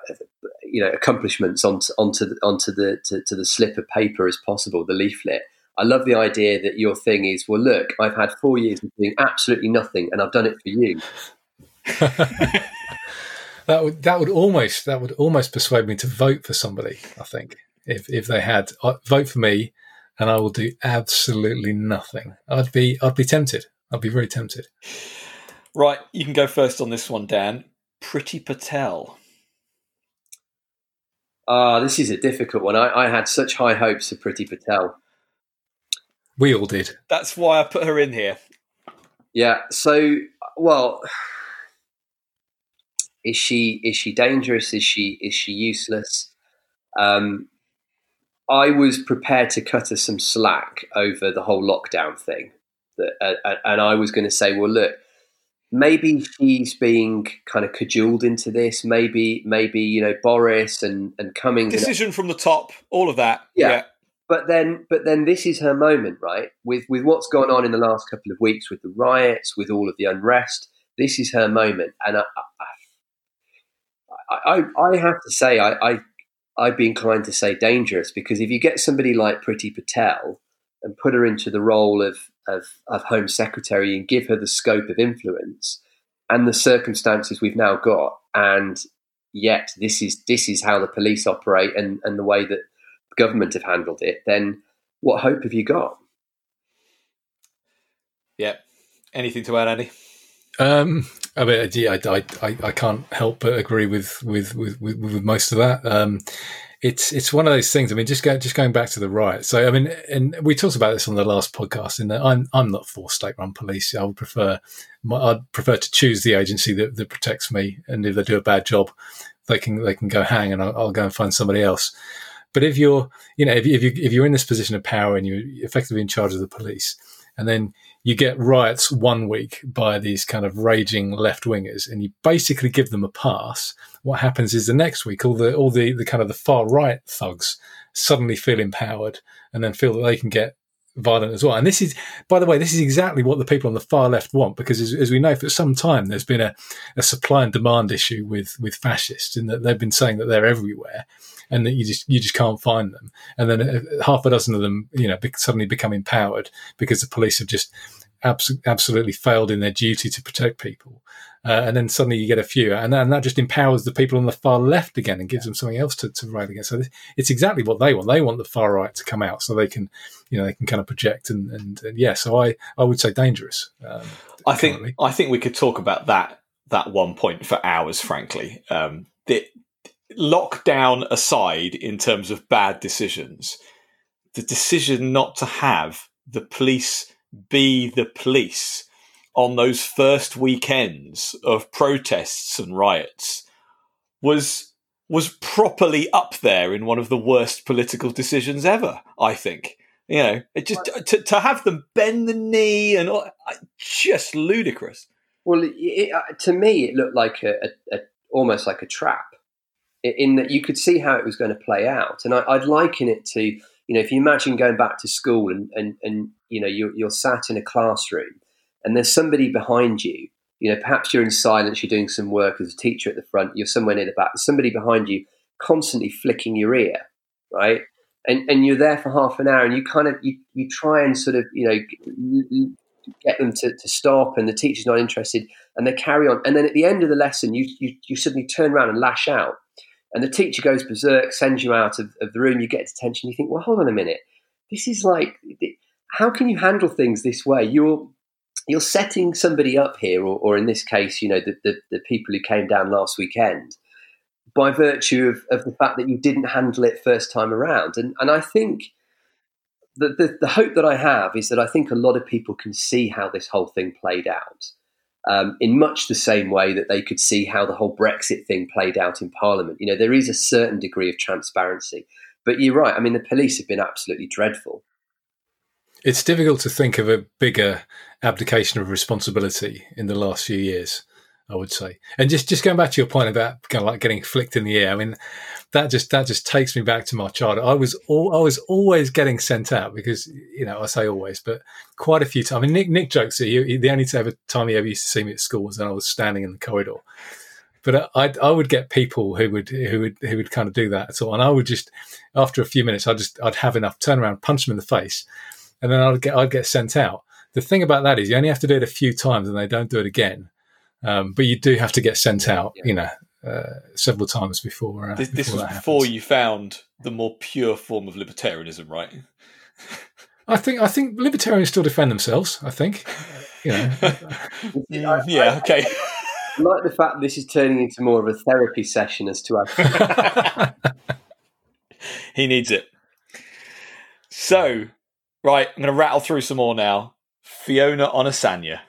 you know accomplishments onto onto the, onto the to, to the slip of paper as possible, the leaflet. I love the idea that your thing is, well, look, I've had four years of doing absolutely nothing, and I've done it for you. that would that would almost that would almost persuade me to vote for somebody. I think if if they had uh, vote for me, and I will do absolutely nothing. I'd be I'd be tempted. I'd be very tempted. Right, you can go first on this one, Dan. Priti Patel. Ah, uh, this is a difficult one. I, I had such high hopes of Priti Patel. We all did. That's why I put her in here. Yeah. So, well, is she is she dangerous? Is she is she useless? Um, I was prepared to cut her some slack over the whole lockdown thing, that, uh, and I was going to say, well, look, maybe she's being kind of cajoled into this. Maybe, maybe you know Boris and and Cummings decision and, from the top, all of that. Yeah. yeah. But then, but then, this is her moment, right? With with what's gone on in the last couple of weeks, with the riots, with all of the unrest, this is her moment, and I, I, I, I have to say, I, I I'd be inclined to say dangerous because if you get somebody like Priti Patel and put her into the role of, of, of Home Secretary and give her the scope of influence and the circumstances we've now got, and yet this is this is how the police operate and, and the way that government have handled it, then what hope have you got? Yeah. Anything to add, Andy? Um, I mean, yeah, I, I, I can't help but agree with with, with, with, with most of that. Um, it's it's one of those things. I mean, just go, just going back to the riot. So, I mean, and we talked about this on the last podcast. In that I'm I'm not for state-run police. I would prefer I'd prefer to choose the agency that, that protects me. And if they do a bad job, they can they can go hang, and I'll, I'll go and find somebody else. But if you're you know if you, if you if you're in this position of power and you're effectively in charge of the police, and then you get riots one week by these kind of raging left wingers, and you basically give them a pass. What happens is the next week, all the all the, the kind of the far right thugs suddenly feel empowered and then feel that they can get violent as well. And this is, by the way, this is exactly what the people on the far left want, because as, as we know, for some time there's been a, a, supply and demand issue with with fascists, in that they've been saying that they're everywhere, and that you just you just can't find them. And then uh, half a dozen of them, you know, suddenly become empowered because the police have just abs- absolutely failed in their duty to protect people. Uh, and then suddenly you get a few, and, and, that just empowers the people on the far left again and gives them something else to, to write against. So it's exactly what they want. They want the far right to come out so they can, you know, they can kind of project and, and, and yeah. So I, I would say dangerous. Um, I currently. think I think we could talk about that that one point for hours. Frankly, um, the lockdown aside, in terms of bad decisions, the decision not to have the police be the police on those first weekends of protests and riots was was properly up there in one of the worst political decisions ever. I think you know it just to, to have them bend the knee and all, just ludicrous. Well, it, uh, to me, it looked like a, a, a, almost like a trap in that you could see how it was going to play out, and I, would liken it to you know if you imagine going back to school and and, and you know you're, you're sat in a classroom and there's somebody behind you you know perhaps you're in silence you're doing some work as a teacher at the front you're somewhere near the back somebody behind you constantly flicking your ear right? And and you're there for half an hour and you kind of you, you try and sort of you know get them to, to stop and the teacher's not interested and they carry on. And then at the end of the lesson you you, you suddenly turn around and lash out and the teacher goes berserk sends you out of, of the room you get detention you think well hold on a minute this is like how can you handle things this way? You're you're setting somebody up here, or, or in this case, you know, the, the, the, people who came down last weekend, by virtue of, of the fact that you didn't handle it first time around. And and I think the, the, the hope that I have is that I think a lot of people can see how this whole thing played out. Um, in much the same way that they could see how the whole Brexit thing played out in Parliament. You know, there is a certain degree of transparency. But you're right. I mean, the police have been absolutely dreadful it's difficult to think of a bigger abdication of responsibility in the last few years. I would say, and just just going back to your point about kind of like getting flicked in the ear. I mean, that just that just takes me back to my childhood. I was all, I was always getting sent out because you know I say always, but quite a few times. I mean, Nick Nick jokes that he, the only ever time he ever used to see me at school was when I was standing in the corridor. but I I would get people who would who would who would kind of do that at all, and I would just after a few minutes, I just I'd have enough, turn around, punch them in the face, and then I'd get I'd get sent out. The thing about that is you only have to do it a few times, and they don't do it again. Um, but you do have to get sent out, you know, uh, several times before. Uh, this, this before was that before happens. you found the more pure form of libertarianism, right? I think I think libertarians still defend themselves. I think, you know, Mm, yeah, okay. I like the fact this is turning into more of a therapy session as to our he needs it. So, right, I'm going to rattle through some more now. Fiona Onasanya.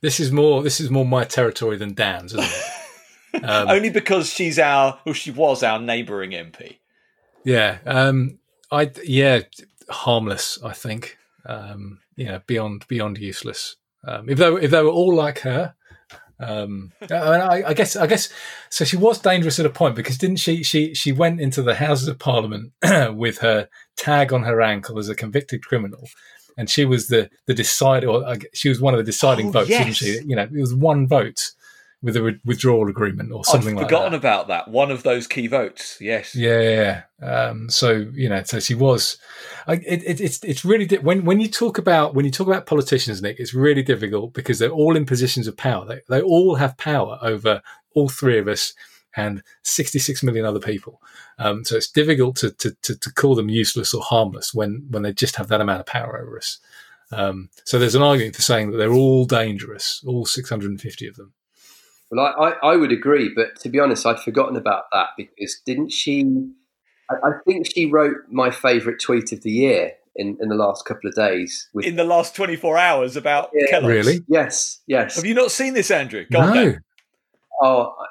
this is more this is more my territory than Dan's, isn't it? Um, Only because she's our, well, she was our neighbouring MP. Yeah, um, I yeah, harmless. I think, um, yeah, beyond beyond useless. Um, if they were, if they were all like her, um, I, I, I guess I guess so. She was dangerous at a point because didn't she? She she went into the Houses of Parliament with her tag on her ankle as a convicted criminal, and she was the the decider. Or I gu- she was one of the deciding Oh, votes, yes. didn't she? You know, it was one vote with a withdrawal agreement or something like that. I'd like forgotten about that. One of those key votes. Yes. Yeah, yeah. Um, so you know, so she was. I, it, it, it's it's really di- when when you talk about when you talk about politicians, Nick, it's really difficult because they're all in positions of power. They they all have power over all three of us and sixty six million other people. Um, so it's difficult to, to to to call them useless or harmless when when they just have that amount of power over us. Um, so there's an argument for saying that they're all dangerous, all six hundred and fifty of them. Well, I, I, I would agree, but to be honest, I'd forgotten about that because didn't she? I, I think she wrote my favourite tweet of the year in, in the last couple of days. With, In the last 24 hours about Yeah. Kellogg's. Really? yes, yes. Have you not seen this, Andrew? Go no, then. Oh, I- I-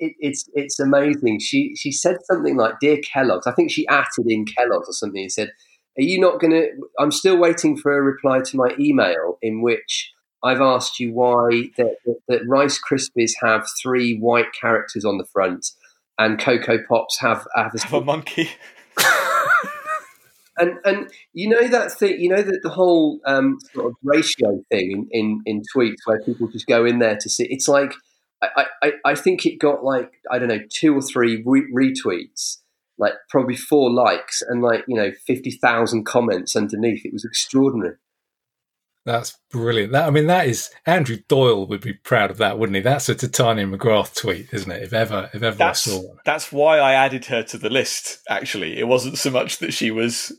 it, it's it's amazing. She she said something like, "Dear Kellogg's," I think she added in Kellogg's or something and said, "Are you not going to?" I'm still waiting for a reply to my email in which I've asked you why that, that, that Rice Krispies have three white characters on the front and Cocoa Pops have have a Have a monkey. and and you know that thing, you know that the whole um, sort of ratio thing in, in, in tweets where people just go in there to see. It's like I, I, I think it got like I don't know two or three re- retweets, like probably four likes, and like you know fifty thousand comments underneath. It was extraordinary. That's brilliant. That I mean, that is Andrew Doyle would be proud of that, wouldn't he? That's a Titania McGrath tweet, isn't it? If ever, if ever That's, I saw one. that's why I added her to the list, actually. It wasn't so much that she was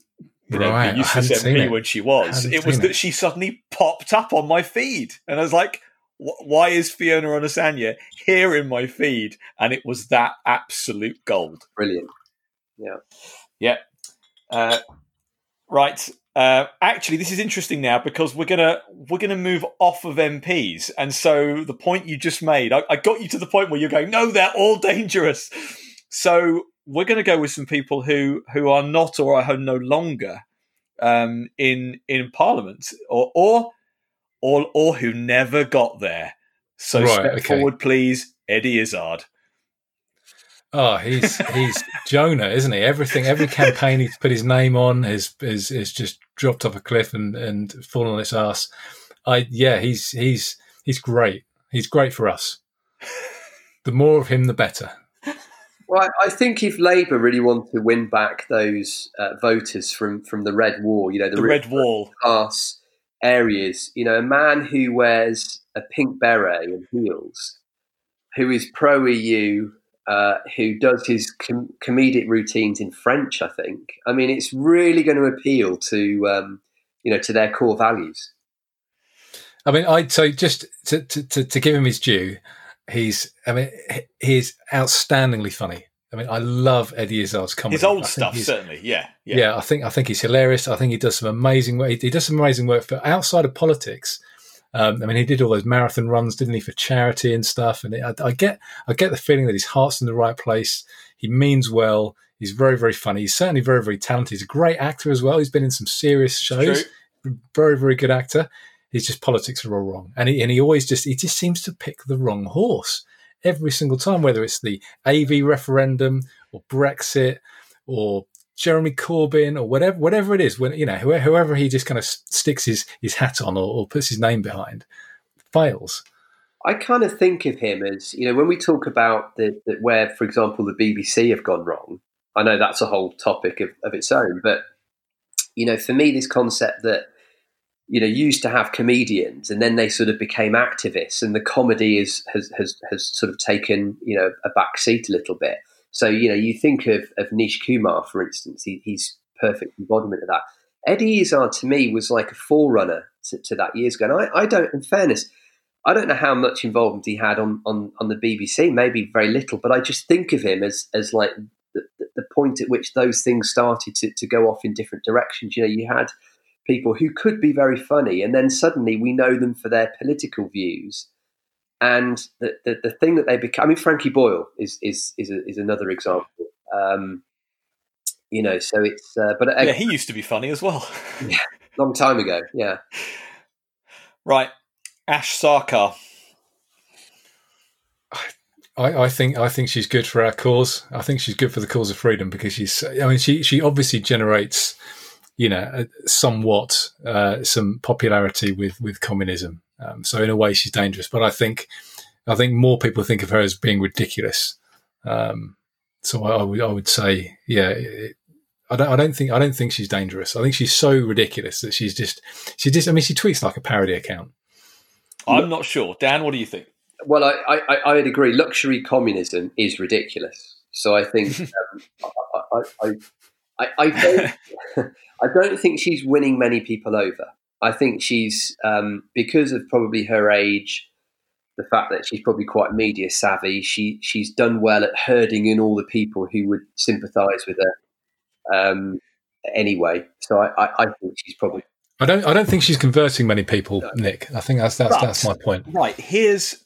you know, Right, I the useless hadn't MP it. when she was. It was that it. she suddenly popped up on my feed. And I was like, why is Fiona Onasanya here in my feed? And it was that absolute gold. Brilliant. Yeah. Uh, right. Uh, actually, this is interesting now because we're gonna we're gonna move off of MPs, and so the point you just made, I, I got you to the point where you're going, no, they're all dangerous. So we're going to go with some people who who are not or are no longer um, in in Parliament, or or or or who never got there. So Right, step okay. forward, please, Eddie Izzard. Oh, he's he's Jonah, isn't he? Everything, every campaign he's put his name on is is is just dropped off a cliff and and fallen on its ass. I yeah, he's he's he's great. He's great for us. The more of him, the better. Well, I, I think if Labour really want to win back those uh, voters from from the Red Wall, you know, the, The Red Wall. class areas, you know, a man who wears a pink beret and heels, who is pro EU, uh, who does his com- comedic routines in French, I think. I mean, it's really going to appeal to, um, you know, to their core values. I mean, I so just to, to, to, to give him his due, he's I mean he's outstandingly funny. I mean, I love Eddie Izzard's comedy. His old stuff, certainly. Yeah. Yeah. I think I think he's hilarious. I think he does some amazing work. He does some amazing work for outside of politics. Um, I mean, he did all those marathon runs, didn't he, for charity and stuff? And it, I, I get I get the feeling that his heart's in the right place. He means well. He's very very funny. He's certainly very very talented. He's a great actor as well. He's been in some serious shows very, very good actor. He's just politics are all wrong, and he and he always just he just seems to pick the wrong horse every single time. Whether it's the AV referendum or Brexit or Jeremy Corbyn or whatever, whatever it is, when you know whoever, he just kind of sticks his his hat on or, or puts his name behind, fails. I kind of think of him as you know when we talk about the, the, where, for example, the BBC have gone wrong. I know that's a whole topic of, of its own, but you know, for me, this concept that you know used to have comedians and then they sort of became activists, and the comedy is has has has sort of taken you know a back seat a little bit. So you know, you think of of Nish Kumar, for instance, he, he's perfect embodiment of that. Eddie Izzard to me was like a forerunner to, to that years ago. And I, I don't, in fairness, I don't know how much involvement he had on, on, on the BBC, maybe very little, but I just think of him as, as like the, the point at which those things started to, to go off in different directions. You know, you had people who could be very funny, and then suddenly we know them for their political views. And the, the, the thing that they become, I mean, Frankie Boyle is is is, a, is another example. Um, you know, so it's, uh, but uh, yeah, he used to be funny as well. yeah, long time ago. Yeah. Right, Ash Sarkar. I, I, think I think she's good for our cause. I think she's good for the cause of freedom because she's. I mean, she she obviously generates, you know, somewhat uh, some popularity with with communism. Um, so in a way, she's dangerous. But I think I think more people think of her as being ridiculous. Um, so I, I, would I would say, yeah, it, I don't I don't think I don't think she's dangerous. I think she's so ridiculous that she's just she just I mean she tweets like a parody account. I'm not sure, Dan. What do you think? Well, I I, I would agree. Luxury communism is ridiculous. So I think um, I, I, I, I, don't I don't think she's winning many people over. I think she's um, because of probably her age the fact that she's probably quite media savvy. She she's done well at herding in all the people who would sympathise with her. Um, anyway, so I, I, I, think she's probably. I don't. I don't think she's converting many people, no. Nick. I think that's that's but, that's my point. Right. Here's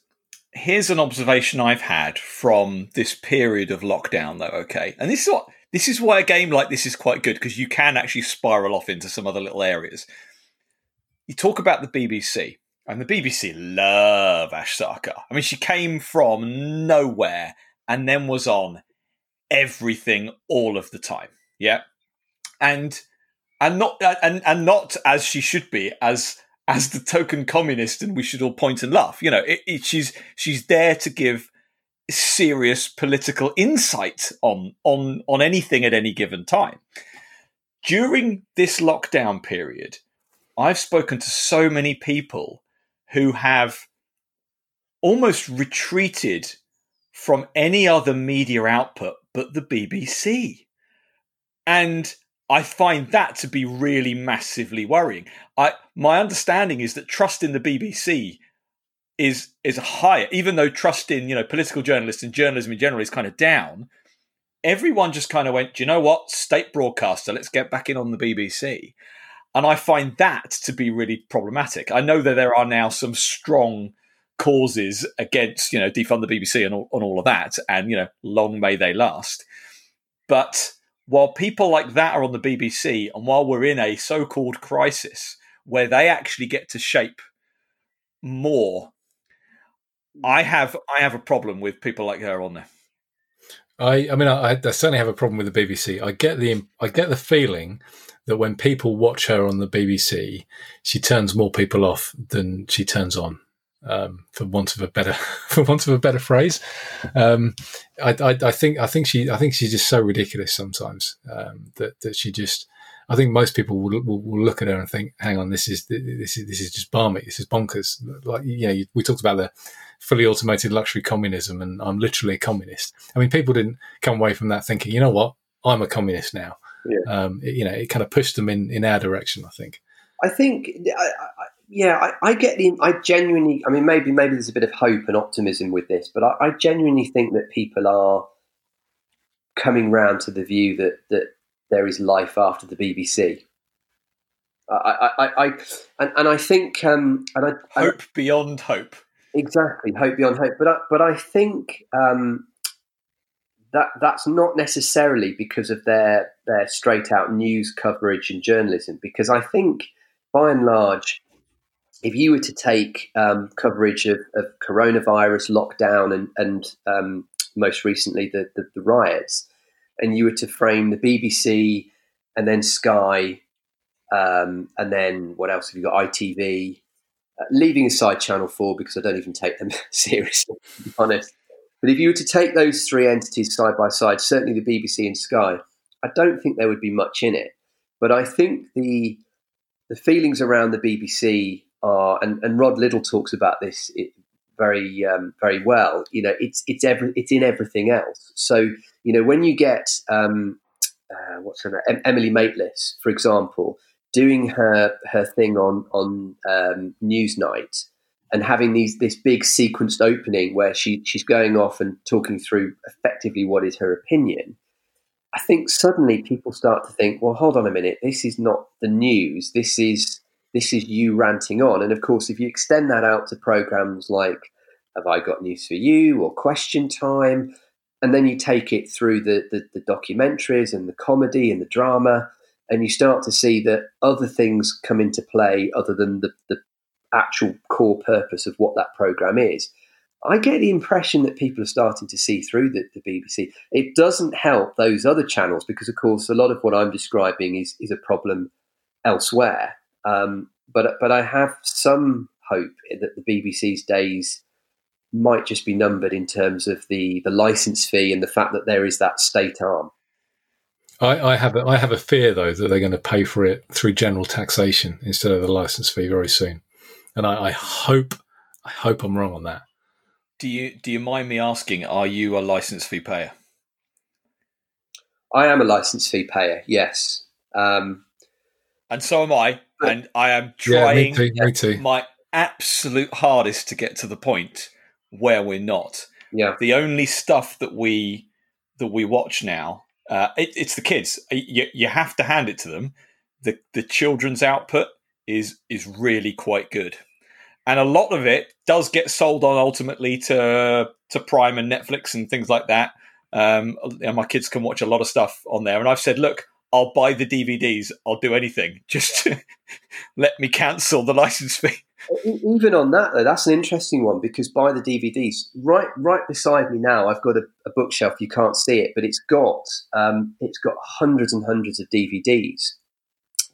here's an observation I've had from this period of lockdown, though. Okay, and this is what this is why a game like this is quite good because you can actually spiral off into some other little areas. You talk about the BBC and the BBC love Ash Sarkar. I mean, she came from nowhere and then was on everything all of the time. Yeah, and and not and and not as she should be as as the token communist, and we should all point and laugh. You know, it, it, she's she's there to give serious political insight on on on anything at any given time. During this lockdown period, I've spoken to so many people who have almost retreated from any other media output but the BBC. And I find that to be really massively worrying. I my understanding is that trust in the BBC is is higher, even though trust in you know political journalists and journalism in general is kind of down. Everyone just kind of went, Do you know what, state broadcaster, let's get back in on the BBC. And I find that to be really problematic. I know that there are now some strong causes against, you know, defund the BBC and all, and all of that, and, you know, long may they last. But while people like that are on the BBC, and while we're in a so called crisis where they actually get to shape more, I have I have a problem with people like her on there. I, I mean, I, I, certainly have a problem with the BBC. I get the I get the feeling that when people watch her on the BBC, she turns more people off than she turns on. Um, for want of a better, for want of a better phrase, um, I, I, I, think I think she I think she's just so ridiculous sometimes um, that that she just. I think most people will, will, will, look at her and think, "Hang on, this is this is this is just barmy. This is bonkers." Like you know, we talked about the fully automated luxury communism, and I'm literally a communist. I mean, people didn't come away from that thinking, "You know what? I'm a communist now." Yeah. um, it, you know, it kind of pushed them in, in our direction. I think. I think, I, I, yeah, I, I, get the. I genuinely. I mean, maybe maybe there's a bit of hope and optimism with this, but I, genuinely think that people are coming round to the view that that there is life after the BBC. I, I, I, and, and I think, um, and I, hope beyond hope. Exactly, hope beyond hope. But I, but I think um, that that's not necessarily because of their their straight out news coverage and journalism. Because I think, by and large, if you were to take um, coverage of, of, coronavirus lockdown and and um, most recently the, the, the riots, and you were to frame the BBC and then Sky, um, and then what else have you got? ITV. uh, leaving aside Channel 4 because I don't even take them seriously, to be honest. But if you were to take those three entities side by side, certainly the BBC and Sky, I don't think there would be much in it. But I think the the feelings around the BBC are, and, and Rod Liddle talks about this very um, very well. You know, it's it's every, it's in everything else. So you know, when you get um, uh, what's her name, Emily Maitlis, for example, doing her her thing on on um, Newsnight and having these this big sequenced opening where she she's going off and talking through effectively what is her opinion. I think suddenly people start to think, well, hold on a minute, this is not the news. This is this is you ranting on. And of course, if you extend that out to programs like Have I Got News for You or Question Time, and then you take it through the, the, the documentaries and the comedy and the drama, and you start to see that other things come into play other than the, the actual core purpose of what that program is. I get the impression that people are starting to see through the, the, BBC. It doesn't help those other channels because, of course, a lot of what I'm describing is, is a problem elsewhere. Um, but but I have some hope that the BBC's days might just be numbered in terms of the the license fee and the fact that there is that state arm. I, I have a, I have a fear though that they're going to pay for it through general taxation instead of the license fee very soon, and I, I hope I hope I'm wrong on that. Do you do you mind me asking? Are you a license fee payer? I am a license fee payer. Yes, um, and so am I. And I am trying yeah, me too, me too. my absolute hardest to get to the point where we're not. Yeah. The only stuff that we that we watch now, uh, it, it's the kids. You, you have to hand it to them. The the children's output is is really quite good, and a lot of it does get sold on ultimately to to Prime and Netflix and things like that. Um, and my kids can watch a lot of stuff on there. And I've said, look, I'll buy the DVDs. I'll do anything. Just let me cancel the license fee. Even on that, though, that's an interesting one because buy the DVDs. Right, right beside me now, I've got a, a bookshelf. You can't see it, but it's got um, it's got hundreds and hundreds of DVDs.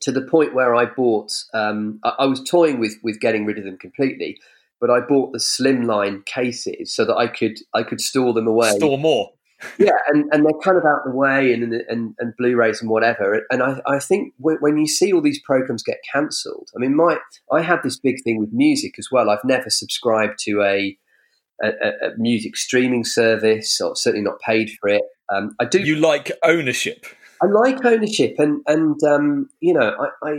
To the point where I bought, um, I, I was toying with with getting rid of them completely, but I bought the slimline cases so that I could I could store them away. Store more yeah, and, and they're kind of out the way and and, and Blu-rays and whatever. And I, I think when, when you see all these programs get cancelled, I mean, my I had this big thing with music as well. I've never subscribed to a a, a music streaming service, or certainly not paid for it. Um, I do. You like ownership. I like ownership, and and um, you know, I, I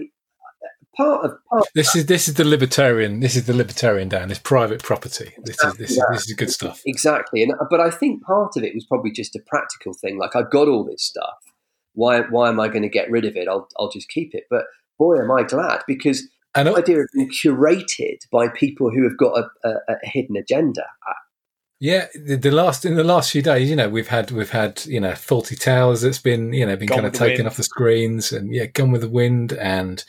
part of part this is this is the libertarian this is the libertarian Dan. It's private property. This is this, yeah. is, this is good stuff. Exactly, and but I think part of it was probably just a practical thing. Like I've got all this stuff. Why why am I going to get rid of it? I'll I'll just keep it. But boy, am I glad because and the idea of being curated by people who have got a, a, a hidden agenda. Yeah, the, the, last in the last few days, you know, we've had we've had you know Fawlty Towers that's been you know been Gone kind of taken off the screens, and yeah, Gone with the Wind, and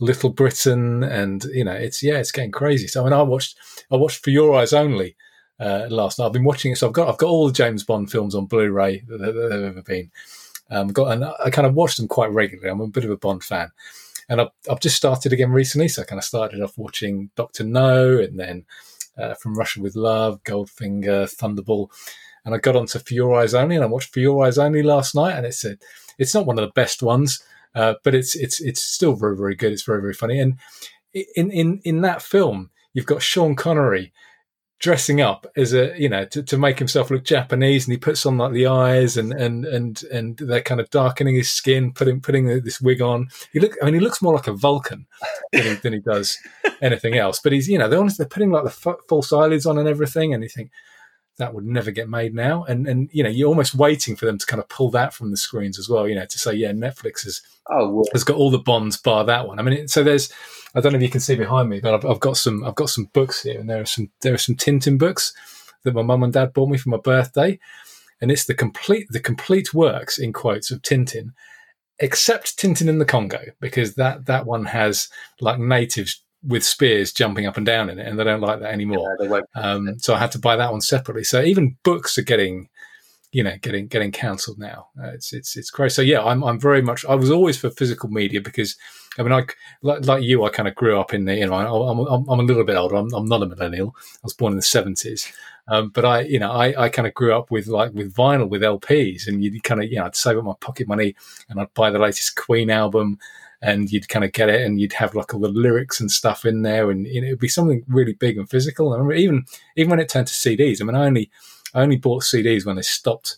Little Britain, and you know, it's yeah, it's getting crazy. So I mean, I watched I watched For Your Eyes Only uh, last night. I've been watching it, so I've got I've got all the James Bond films on Blu-ray that, that have ever been. Um, got and I kind of watch them quite regularly. I'm a bit of a Bond fan, and I've, I've just started again recently. So I kind of started off watching Doctor No, and then uh, From Russia with Love, Goldfinger, Thunderball, and I got onto For Your Eyes Only, and I watched For Your Eyes Only last night, and it's a it's not one of the best ones. Uh, but it's it's it's still very very good. It's very very funny. And in in in that film, you've got Sean Connery dressing up as a you know to, to make himself look Japanese, and he puts on like the eyes and and and and they're kind of darkening his skin, putting putting this wig on. He look I mean he looks more like a Vulcan than he, than he does anything else. But he's you know they're honest, they're putting like the f- false eyelids on and everything, and you think that would never get made now. And and you know, you're almost waiting for them to kind of pull that from the screens as well. You know, to say, yeah, Netflix has oh, has got all the bonds bar that one. I mean, so there's I don't know if you can see behind me, but I've, I've got some I've got some books here, and there are some there are some Tintin books that my mum and dad bought me for my birthday, and it's the complete the complete works in quotes of Tintin. Except Tintin in the Congo, because that, that one has like natives with spears jumping up and down in it, and they don't like that anymore. Yeah, um, so I had to buy that one separately. So even books are getting, you know, getting getting cancelled now. Uh, it's it's it's crazy. So yeah, I'm I'm very much. I was always for physical media because I mean, I like, like you, I kind of grew up in the. You know, I'm, I'm, I'm a little bit older. I'm, I'm not a millennial. I was born in the seventies, um, but I, you know, I, I kind of grew up with like with vinyl with LPs, and you kind of, you know, I'd save up my pocket money and I'd buy the latest Queen album, and you'd kind of get it, and you'd have like all the lyrics and stuff in there, and you know, it'd be something really big and physical. I remember even even when it turned to CDs. I mean, I only I only bought CDs when they stopped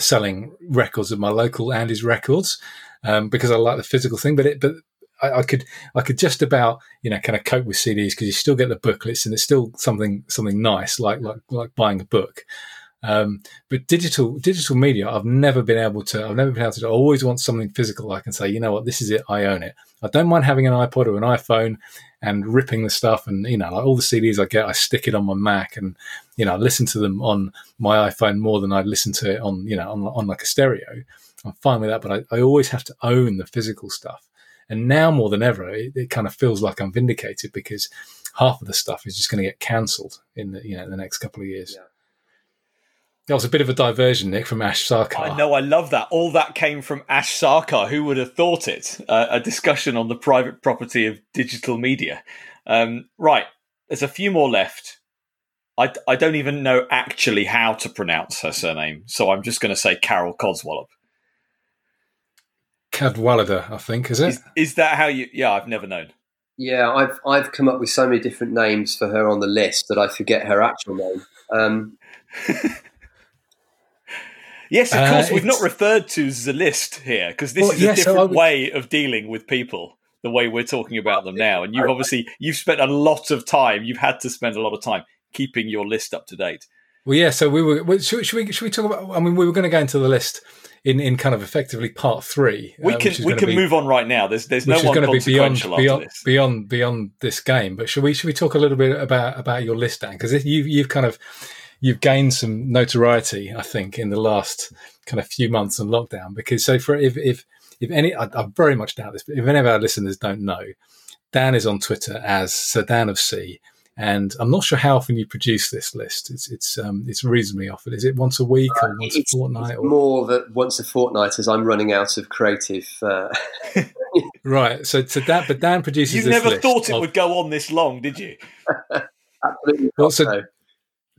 selling records of my local Andy's Records um, because I like the physical thing. But it, but I, I, could I could just about you know kind of cope with CDs because you still get the booklets and it's still something something nice like like like buying a book. Um, but digital digital media, I've never been able to. I've never been able to. I always want something physical. I can say, you know what, this is it. I own it. I don't mind having an iPod or an iPhone and ripping the stuff. And you know, like all the CDs I get, I stick it on my Mac, and you know, I listen to them on my iPhone more than I listen to it on you know on, on like a stereo. I'm fine with that, but I, I always have to own the physical stuff. And now more than ever, it, it kind of feels like I'm vindicated because half of the stuff is just going to get cancelled in the you know the next couple of years. Yeah. That was a bit of a diversion, Nick, from Ash Sarkar. I know, I love that. All that came from Ash Sarkar. Who would have thought it? Uh, a discussion on the private property of digital media. Um, right, there's a few more left. I, I don't even know actually how to pronounce her surname, so I'm just going to say Carol Codswallop. Cadwalladr, I think, is it? Is, is that how you? Yeah, I've never known. Yeah, I've I've come up with so many different names for her on the list that I forget her actual name. Um, Yes, of course. Uh, we've not referred to the list here because this well, is a yeah, different so would... way of dealing with people. The way we're talking about them now, and you've obviously you've spent a lot of time. You've had to spend a lot of time keeping your list up to date. Well, yeah. So we were. Should, should we? Should we talk about? I mean, we were going to go into the list in, in kind of effectively part three. We uh, can we can be, move on right now. There's there's no one going to be beyond beyond, beyond beyond this game. But should we should we talk a little bit about about your list, Dan? Because you you've kind of you've gained some notoriety, I think, in the last kind of few months on lockdown. Because so for if if if any, I, I very much doubt this, but if any of our listeners don't know, Dan is on Twitter as Sir Dan of C. And I'm not sure how often you produce this list. It's it's um, it's reasonably often. Is it once a week or uh, once it's, a fortnight? Or? More that once a fortnight, as I'm running out of creative. Uh... right. So so Dan, but Dan produces. You never thought it of... would go on this long, did you? Absolutely. Well, so, Dan,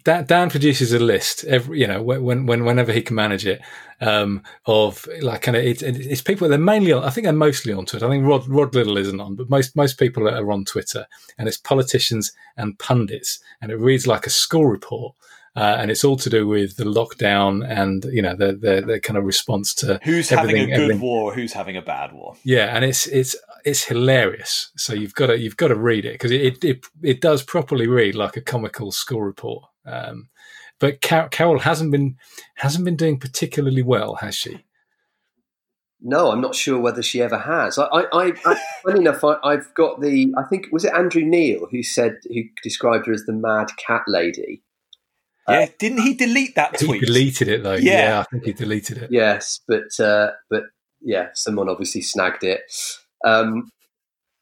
Dan, produces a list every, you know, when, when, whenever he can manage it, um, of like kind of, it's, it's people, they're mainly on, I think they're mostly on Twitter. I think Rod, Rod Liddle isn't on, but most, most people are on Twitter and it's politicians and pundits and it reads like a school report. Uh, and it's all to do with the lockdown and you know the the, the kind of response to who's having a good everything. war, who's having a bad war. Yeah, and it's it's it's hilarious. So you've got to you've got to read it because it, it it does properly read like a comical school report. Um, but Car- Carol hasn't been hasn't been doing particularly well, has she? No, I'm not sure whether she ever has. I, I, I, I funny enough, I, have got the. I think was it Andrew Neil who said who described her as the mad cat lady. Yeah, uh, didn't he delete that tweet? He deleted it though. Yeah, yeah I think he deleted it. Yes, but uh, but yeah, someone obviously snagged it. Um,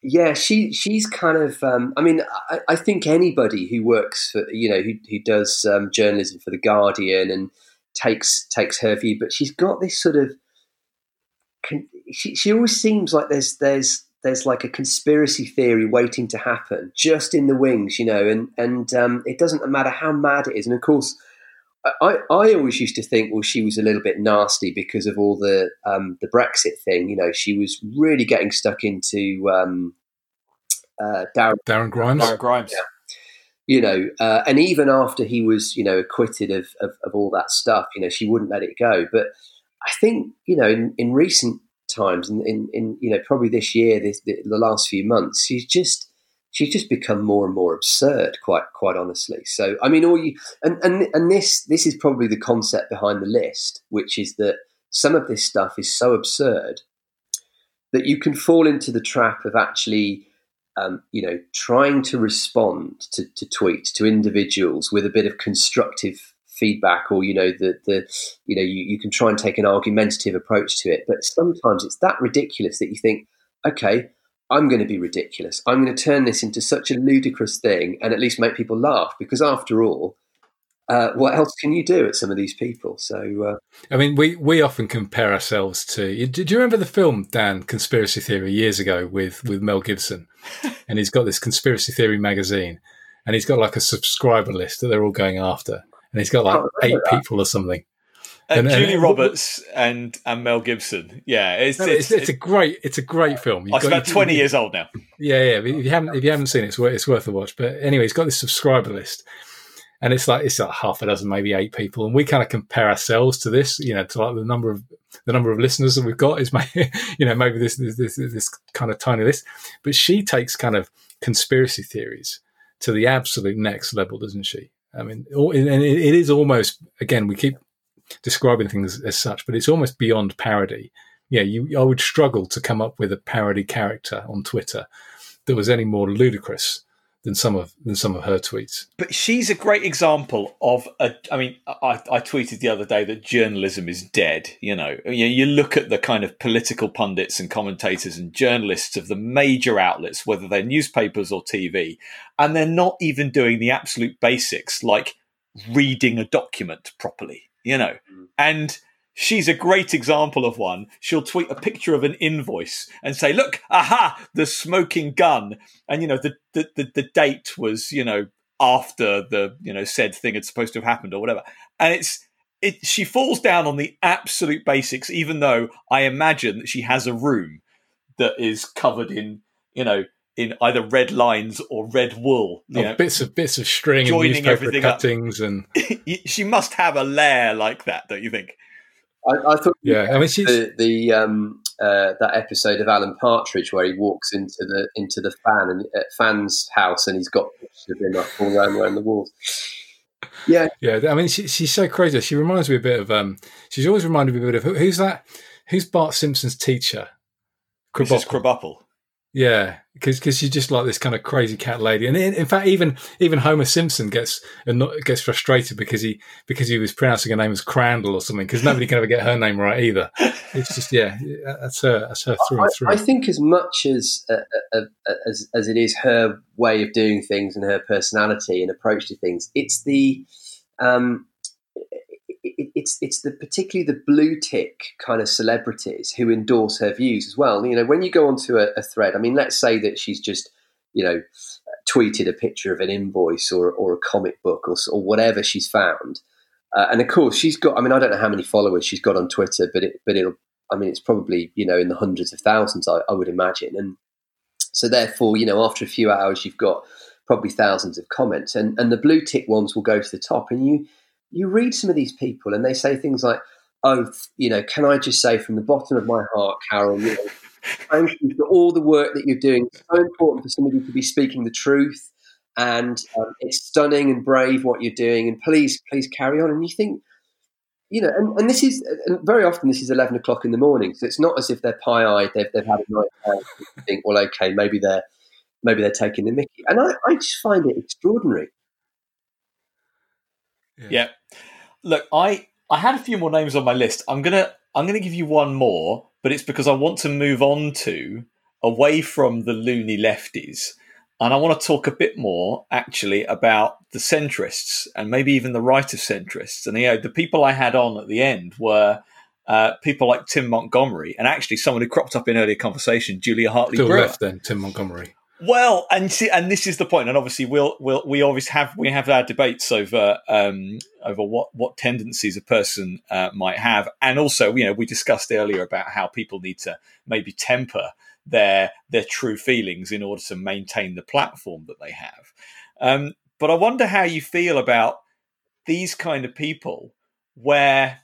yeah, she she's kind of. Um, I mean, I, I, think anybody who works for you know who who does um, journalism for the Guardian and takes takes her view, but she's got this sort of. She she always seems like there's there's there's like a conspiracy theory waiting to happen just in the wings, you know, and and um, it doesn't matter how mad it is, and of course I, I always used to think, well, she was a little bit nasty because of all the um, the Brexit thing. You know, she was really getting stuck into um, uh, Darren, Darren Grimes. Darren Grimes. Yeah. You know, uh, and even after he was, you know, acquitted of, of, of, all that stuff, you know, she wouldn't let it go. But I think, you know, in, in recent times, in, in, in, you know, probably this year, this, the, the last few months, she's just she's just become more and more absurd, quite quite honestly. So I mean, all you and and and this this is probably the concept behind the list, which is that some of this stuff is so absurd that you can fall into the trap of actually. Um, you know, trying to respond to, to tweets to individuals with a bit of constructive feedback or you know the the you know you, you can try and take an argumentative approach to it but sometimes it's that ridiculous that you think okay I'm going to be ridiculous. I'm going to turn this into such a ludicrous thing and at least make people laugh because, after all, uh, what else can you do at some of these people? So, uh, I mean, we, we often compare ourselves to. Do you remember the film Dan Conspiracy Theory years ago with with Mel Gibson? and he's got this conspiracy theory magazine, and he's got like a subscriber list that they're all going after, and he's got like eight that. people or something. Uh, and, Julie and, Roberts and and Mel Gibson. Yeah, it's, no, it's, it's, it's, a great it's a great film. You've it's about twenty years old now. Yeah, yeah. If you haven't if you haven't seen it, it's worth, it's worth a watch. But anyway, he's got this subscriber list, and it's like it's like half a dozen, maybe eight people, and we kind of compare ourselves to this, you know, to like the number of the number of listeners that we've got is, maybe, you know, maybe this this this, this kind of tiny list, but she takes kind of conspiracy theories to the absolute next level, doesn't she? I mean, and it is almost again we keep describing things as such, but it's almost beyond parody. Yeah, you I would struggle to come up with a parody character on Twitter that was any more ludicrous than some of than some of her tweets. But she's a great example of a. I mean, I, I tweeted the other day that journalism is dead. You know, you, you look at the kind of political pundits and commentators and journalists of the major outlets, whether they're newspapers or TV, and they're not even doing the absolute basics like reading a document properly. You know, mm. and she's a great example of one. She'll tweet a picture of an invoice and say, "Look, aha, the smoking gun," and you know the the the, the date was you know after the you know said thing had supposed to have happened or whatever, and it's. It, she falls down on the absolute basics, even though I imagine that she has a room that is covered in, you know, in either red lines or red wool. Oh, know, bits of bits of string joining and newspaper cuttings, up. and she must have a lair like that, don't you think? I, I thought, yeah, I mean, she's... the, the um, uh, that episode of Alan Partridge where he walks into the into the fan and at fan's house and he's got pictures of him up all around, around the walls. Yeah, yeah. I mean, she, she's so crazy. She reminds me a bit of. Um, she's always reminded me a bit of who's that? Who's Bart Simpson's teacher? Mrs. Krabappel. Yeah, because because she's just like this kind of crazy cat lady, and in, in, fact, even even Homer Simpson gets gets frustrated because he because he was pronouncing her name as Crandall or something because nobody can ever get her name right either. It's just yeah, that's her that's her through I, and through. I think as much as uh, uh, uh, as as it is her way of doing things and her personality and approach to things, it's the um, it's it's the particularly the blue tick kind of celebrities who endorse her views as well. You know, when you go onto a, a thread, I mean, let's say that she's just you know tweeted a picture of an invoice or or a comic book or or whatever she's found. Uh, and of course, she's got. I mean, I don't know how many followers she's got on Twitter, but it, but it'll. I mean, it's probably you know in the hundreds of thousands, I, I would imagine. And so, therefore, you know, after a few hours, you've got probably thousands of comments, and and the blue tick ones will go to the top, and you you read some of these people and they say things like, oh, you know, can I just say from the bottom of my heart, Carol, you know, thank you for all the work that you're doing. It's so important for somebody to be speaking the truth. And um, it's stunning and brave what you're doing. And please, please carry on. And you think, you know, and, and this is, and very often this is 11 o'clock in the morning. So it's not as if they're pie eyed, they've, they've had a night out. think, well, okay, maybe they're, maybe they're taking the mickey. And I, I just find it extraordinary. Yeah. yeah. Look, I I had a few more names on my list. I'm gonna I'm gonna give you one more, but it's because I want to move on to away from the loony lefties, and I want to talk a bit more actually about the centrists and maybe even the right of centrists. And you know, the people I had on at the end were. Uh, people like Tim Montgomerie, and actually someone who cropped up in earlier conversation, Julia Hartley Still Brewer. left then, Tim Montgomerie. Well, and see, and this is the point, and obviously we'll we'll we always have we have our debates over um, over what what tendencies a person uh, might have, and also you know we discussed earlier about how people need to maybe temper their their true feelings in order to maintain the platform that they have. Um, but I wonder how you feel about these kind of people, where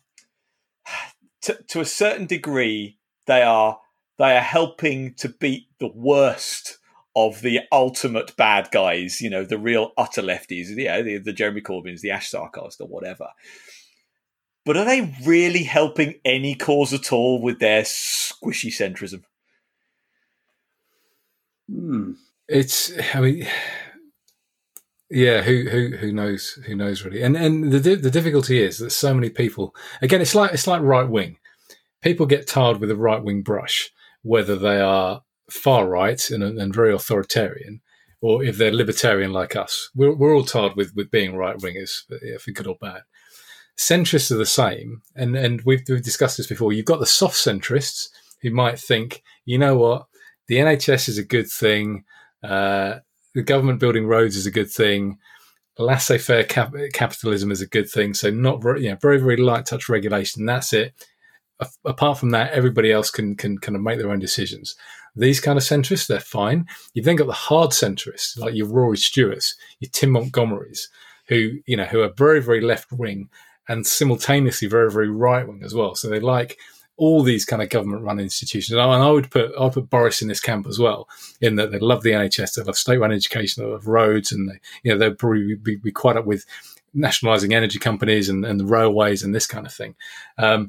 to, to a certain degree they are they are helping to beat the worst of the ultimate bad guys, you know, the real utter lefties, yeah, the, the Jeremy Corbyns, the Ash Sarkars, or whatever. But are they really helping any cause at all with their squishy centrism? Hmm. It's, I mean, yeah, who who who knows? Who knows really? And and the the difficulty is that so many people. Again, it's like it's like right wing. People get tarred with a right wing brush, whether they are far right and, and very authoritarian, or if they're libertarian like us. We're, we're all tired with, with being right wingers, for good or bad. Centrists are the same, and and we've, we've discussed this before. You've got the soft centrists who might think, you know what, the NHS is a good thing, uh, the government building roads is a good thing, laissez-faire cap- capitalism is a good thing. So not very, you know, very very light touch regulation. That's it. A- apart from that, everybody else can can kind of make their own decisions. These kind of centrists, they're fine. You've then got the hard centrists, like your Rory Stewarts, your Tim Montgomeries, who you know who are very very left wing and simultaneously very very right wing as well. So they like all these kind of government run institutions. And I would put I would put Boris in this camp as well, in that they love the NHS, they love state run education, they love roads, and they, you know they'd probably be, be quite up with nationalising energy companies and, and the railways and this kind of thing. Um,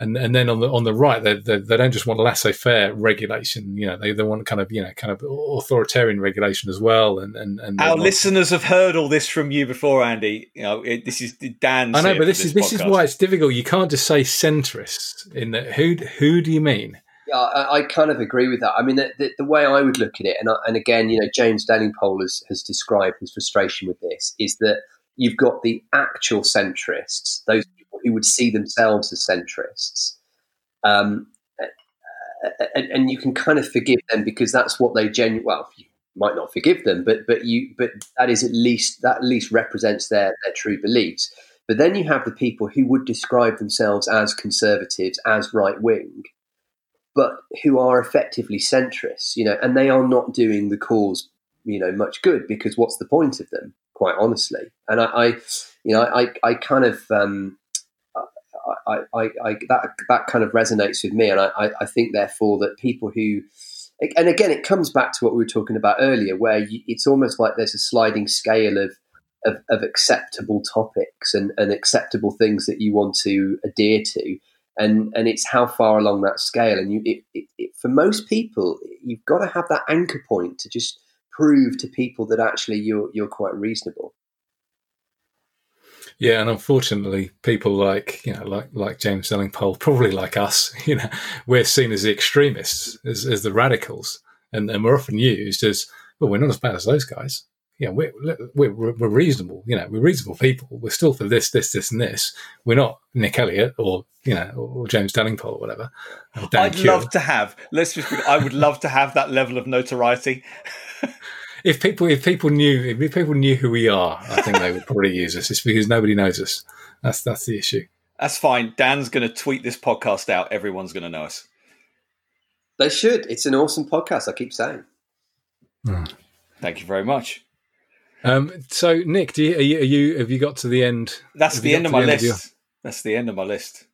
and and then on the on the right, they, they, they don't just want laissez faire regulation. You know, they, they want kind of you know kind of authoritarian regulation as well. And and, and our listeners have heard all this from you before, Andy. You know, it, this is Dan. I know, but this, this is this is why it's difficult. You can't just say centrists. In that, who who do you mean? Yeah, I, I, kind of agree with that. I mean, the, the, the way I would look at it, and and again, you know, James Delingpole has, has described his frustration with this, is that you've got the actual centrists, those who would see themselves as centrists. Um, and, and, you can kind of forgive them because that's what they genuinely, well, you might not forgive them, but, but you, but that is at least, that at least represents their, their true beliefs. But then you have the people who would describe themselves as conservatives, as right wing, but who are effectively centrists, you know, and they are not doing the cause, you know, much good because what's the point of them, quite honestly? And I, I you know, I, I kind of, um, I, I, I, that that kind of resonates with me, and I, I think therefore that people who, and again, it comes back to what we were talking about earlier, where you, it's almost like there's a sliding scale of of, of acceptable topics and, and acceptable things that you want to adhere to, and and it's how far along that scale. And you, it, it, it, for most people, you've got to have that anchor point to just prove to people that actually you're you're quite reasonable. Yeah, and unfortunately, people like you know, like like James Delingpole, probably like us, you know, we're seen as the extremists, as, as the radicals, and, and we're often used as well. We're not as bad as those guys. Yeah, we're, we're we're reasonable. You know, we're reasonable people. We're still for this, this, this, and this. We're not Nick Elliott or you know or James Delingpole or whatever. Or I'd love to have. Let's just. I would love to have that level of notoriety. if people if people knew if people knew who we are, I think they would probably use us. It's because nobody knows us. That's that's the issue. That's fine. Dan's going to tweet this podcast out. Everyone's going to know us. They should. It's an awesome podcast. I keep saying. Hmm. Thank you very much. Um, so, Nick, do you, are you, are you, have you got to the end? That's the end of my list. Of your... That's the end of my list.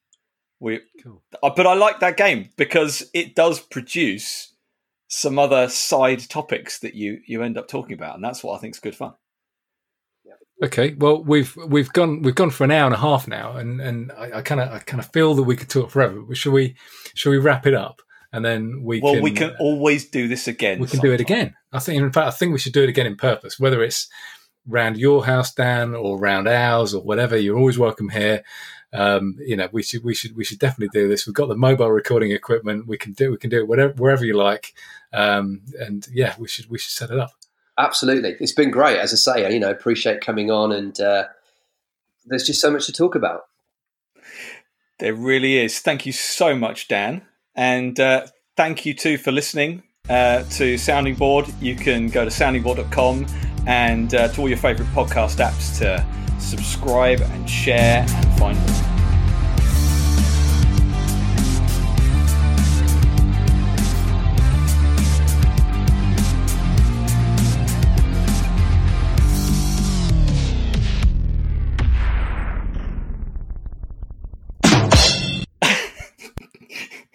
We, cool. Uh, but I like that game because it does produce some other side topics that you you end up talking about, and that's what I think is good fun. Okay, well we've we've gone we've gone for an hour and a half now, and and I kind of I kind of feel that we could talk forever. But should we should we wrap it up and then we well can, we can always do this again. We can sometime. do it again. I think in fact I think we should do it again in purpose, whether it's round your house, Dan, or round ours, or whatever. You're always welcome here um, you know, we should we should we should definitely do this. We've got the mobile recording equipment. We can do we can do it whatever wherever you like. Um, and yeah, we should we should set it up. Absolutely, it's been great. As I say, you know, appreciate coming on, and uh, there's just so much to talk about. There really is. Thank you so much, Dan, and uh, thank you too for listening uh, to Sounding Board. You can go to soundingboard.com and uh, to all your favourite podcast apps to subscribe and share and find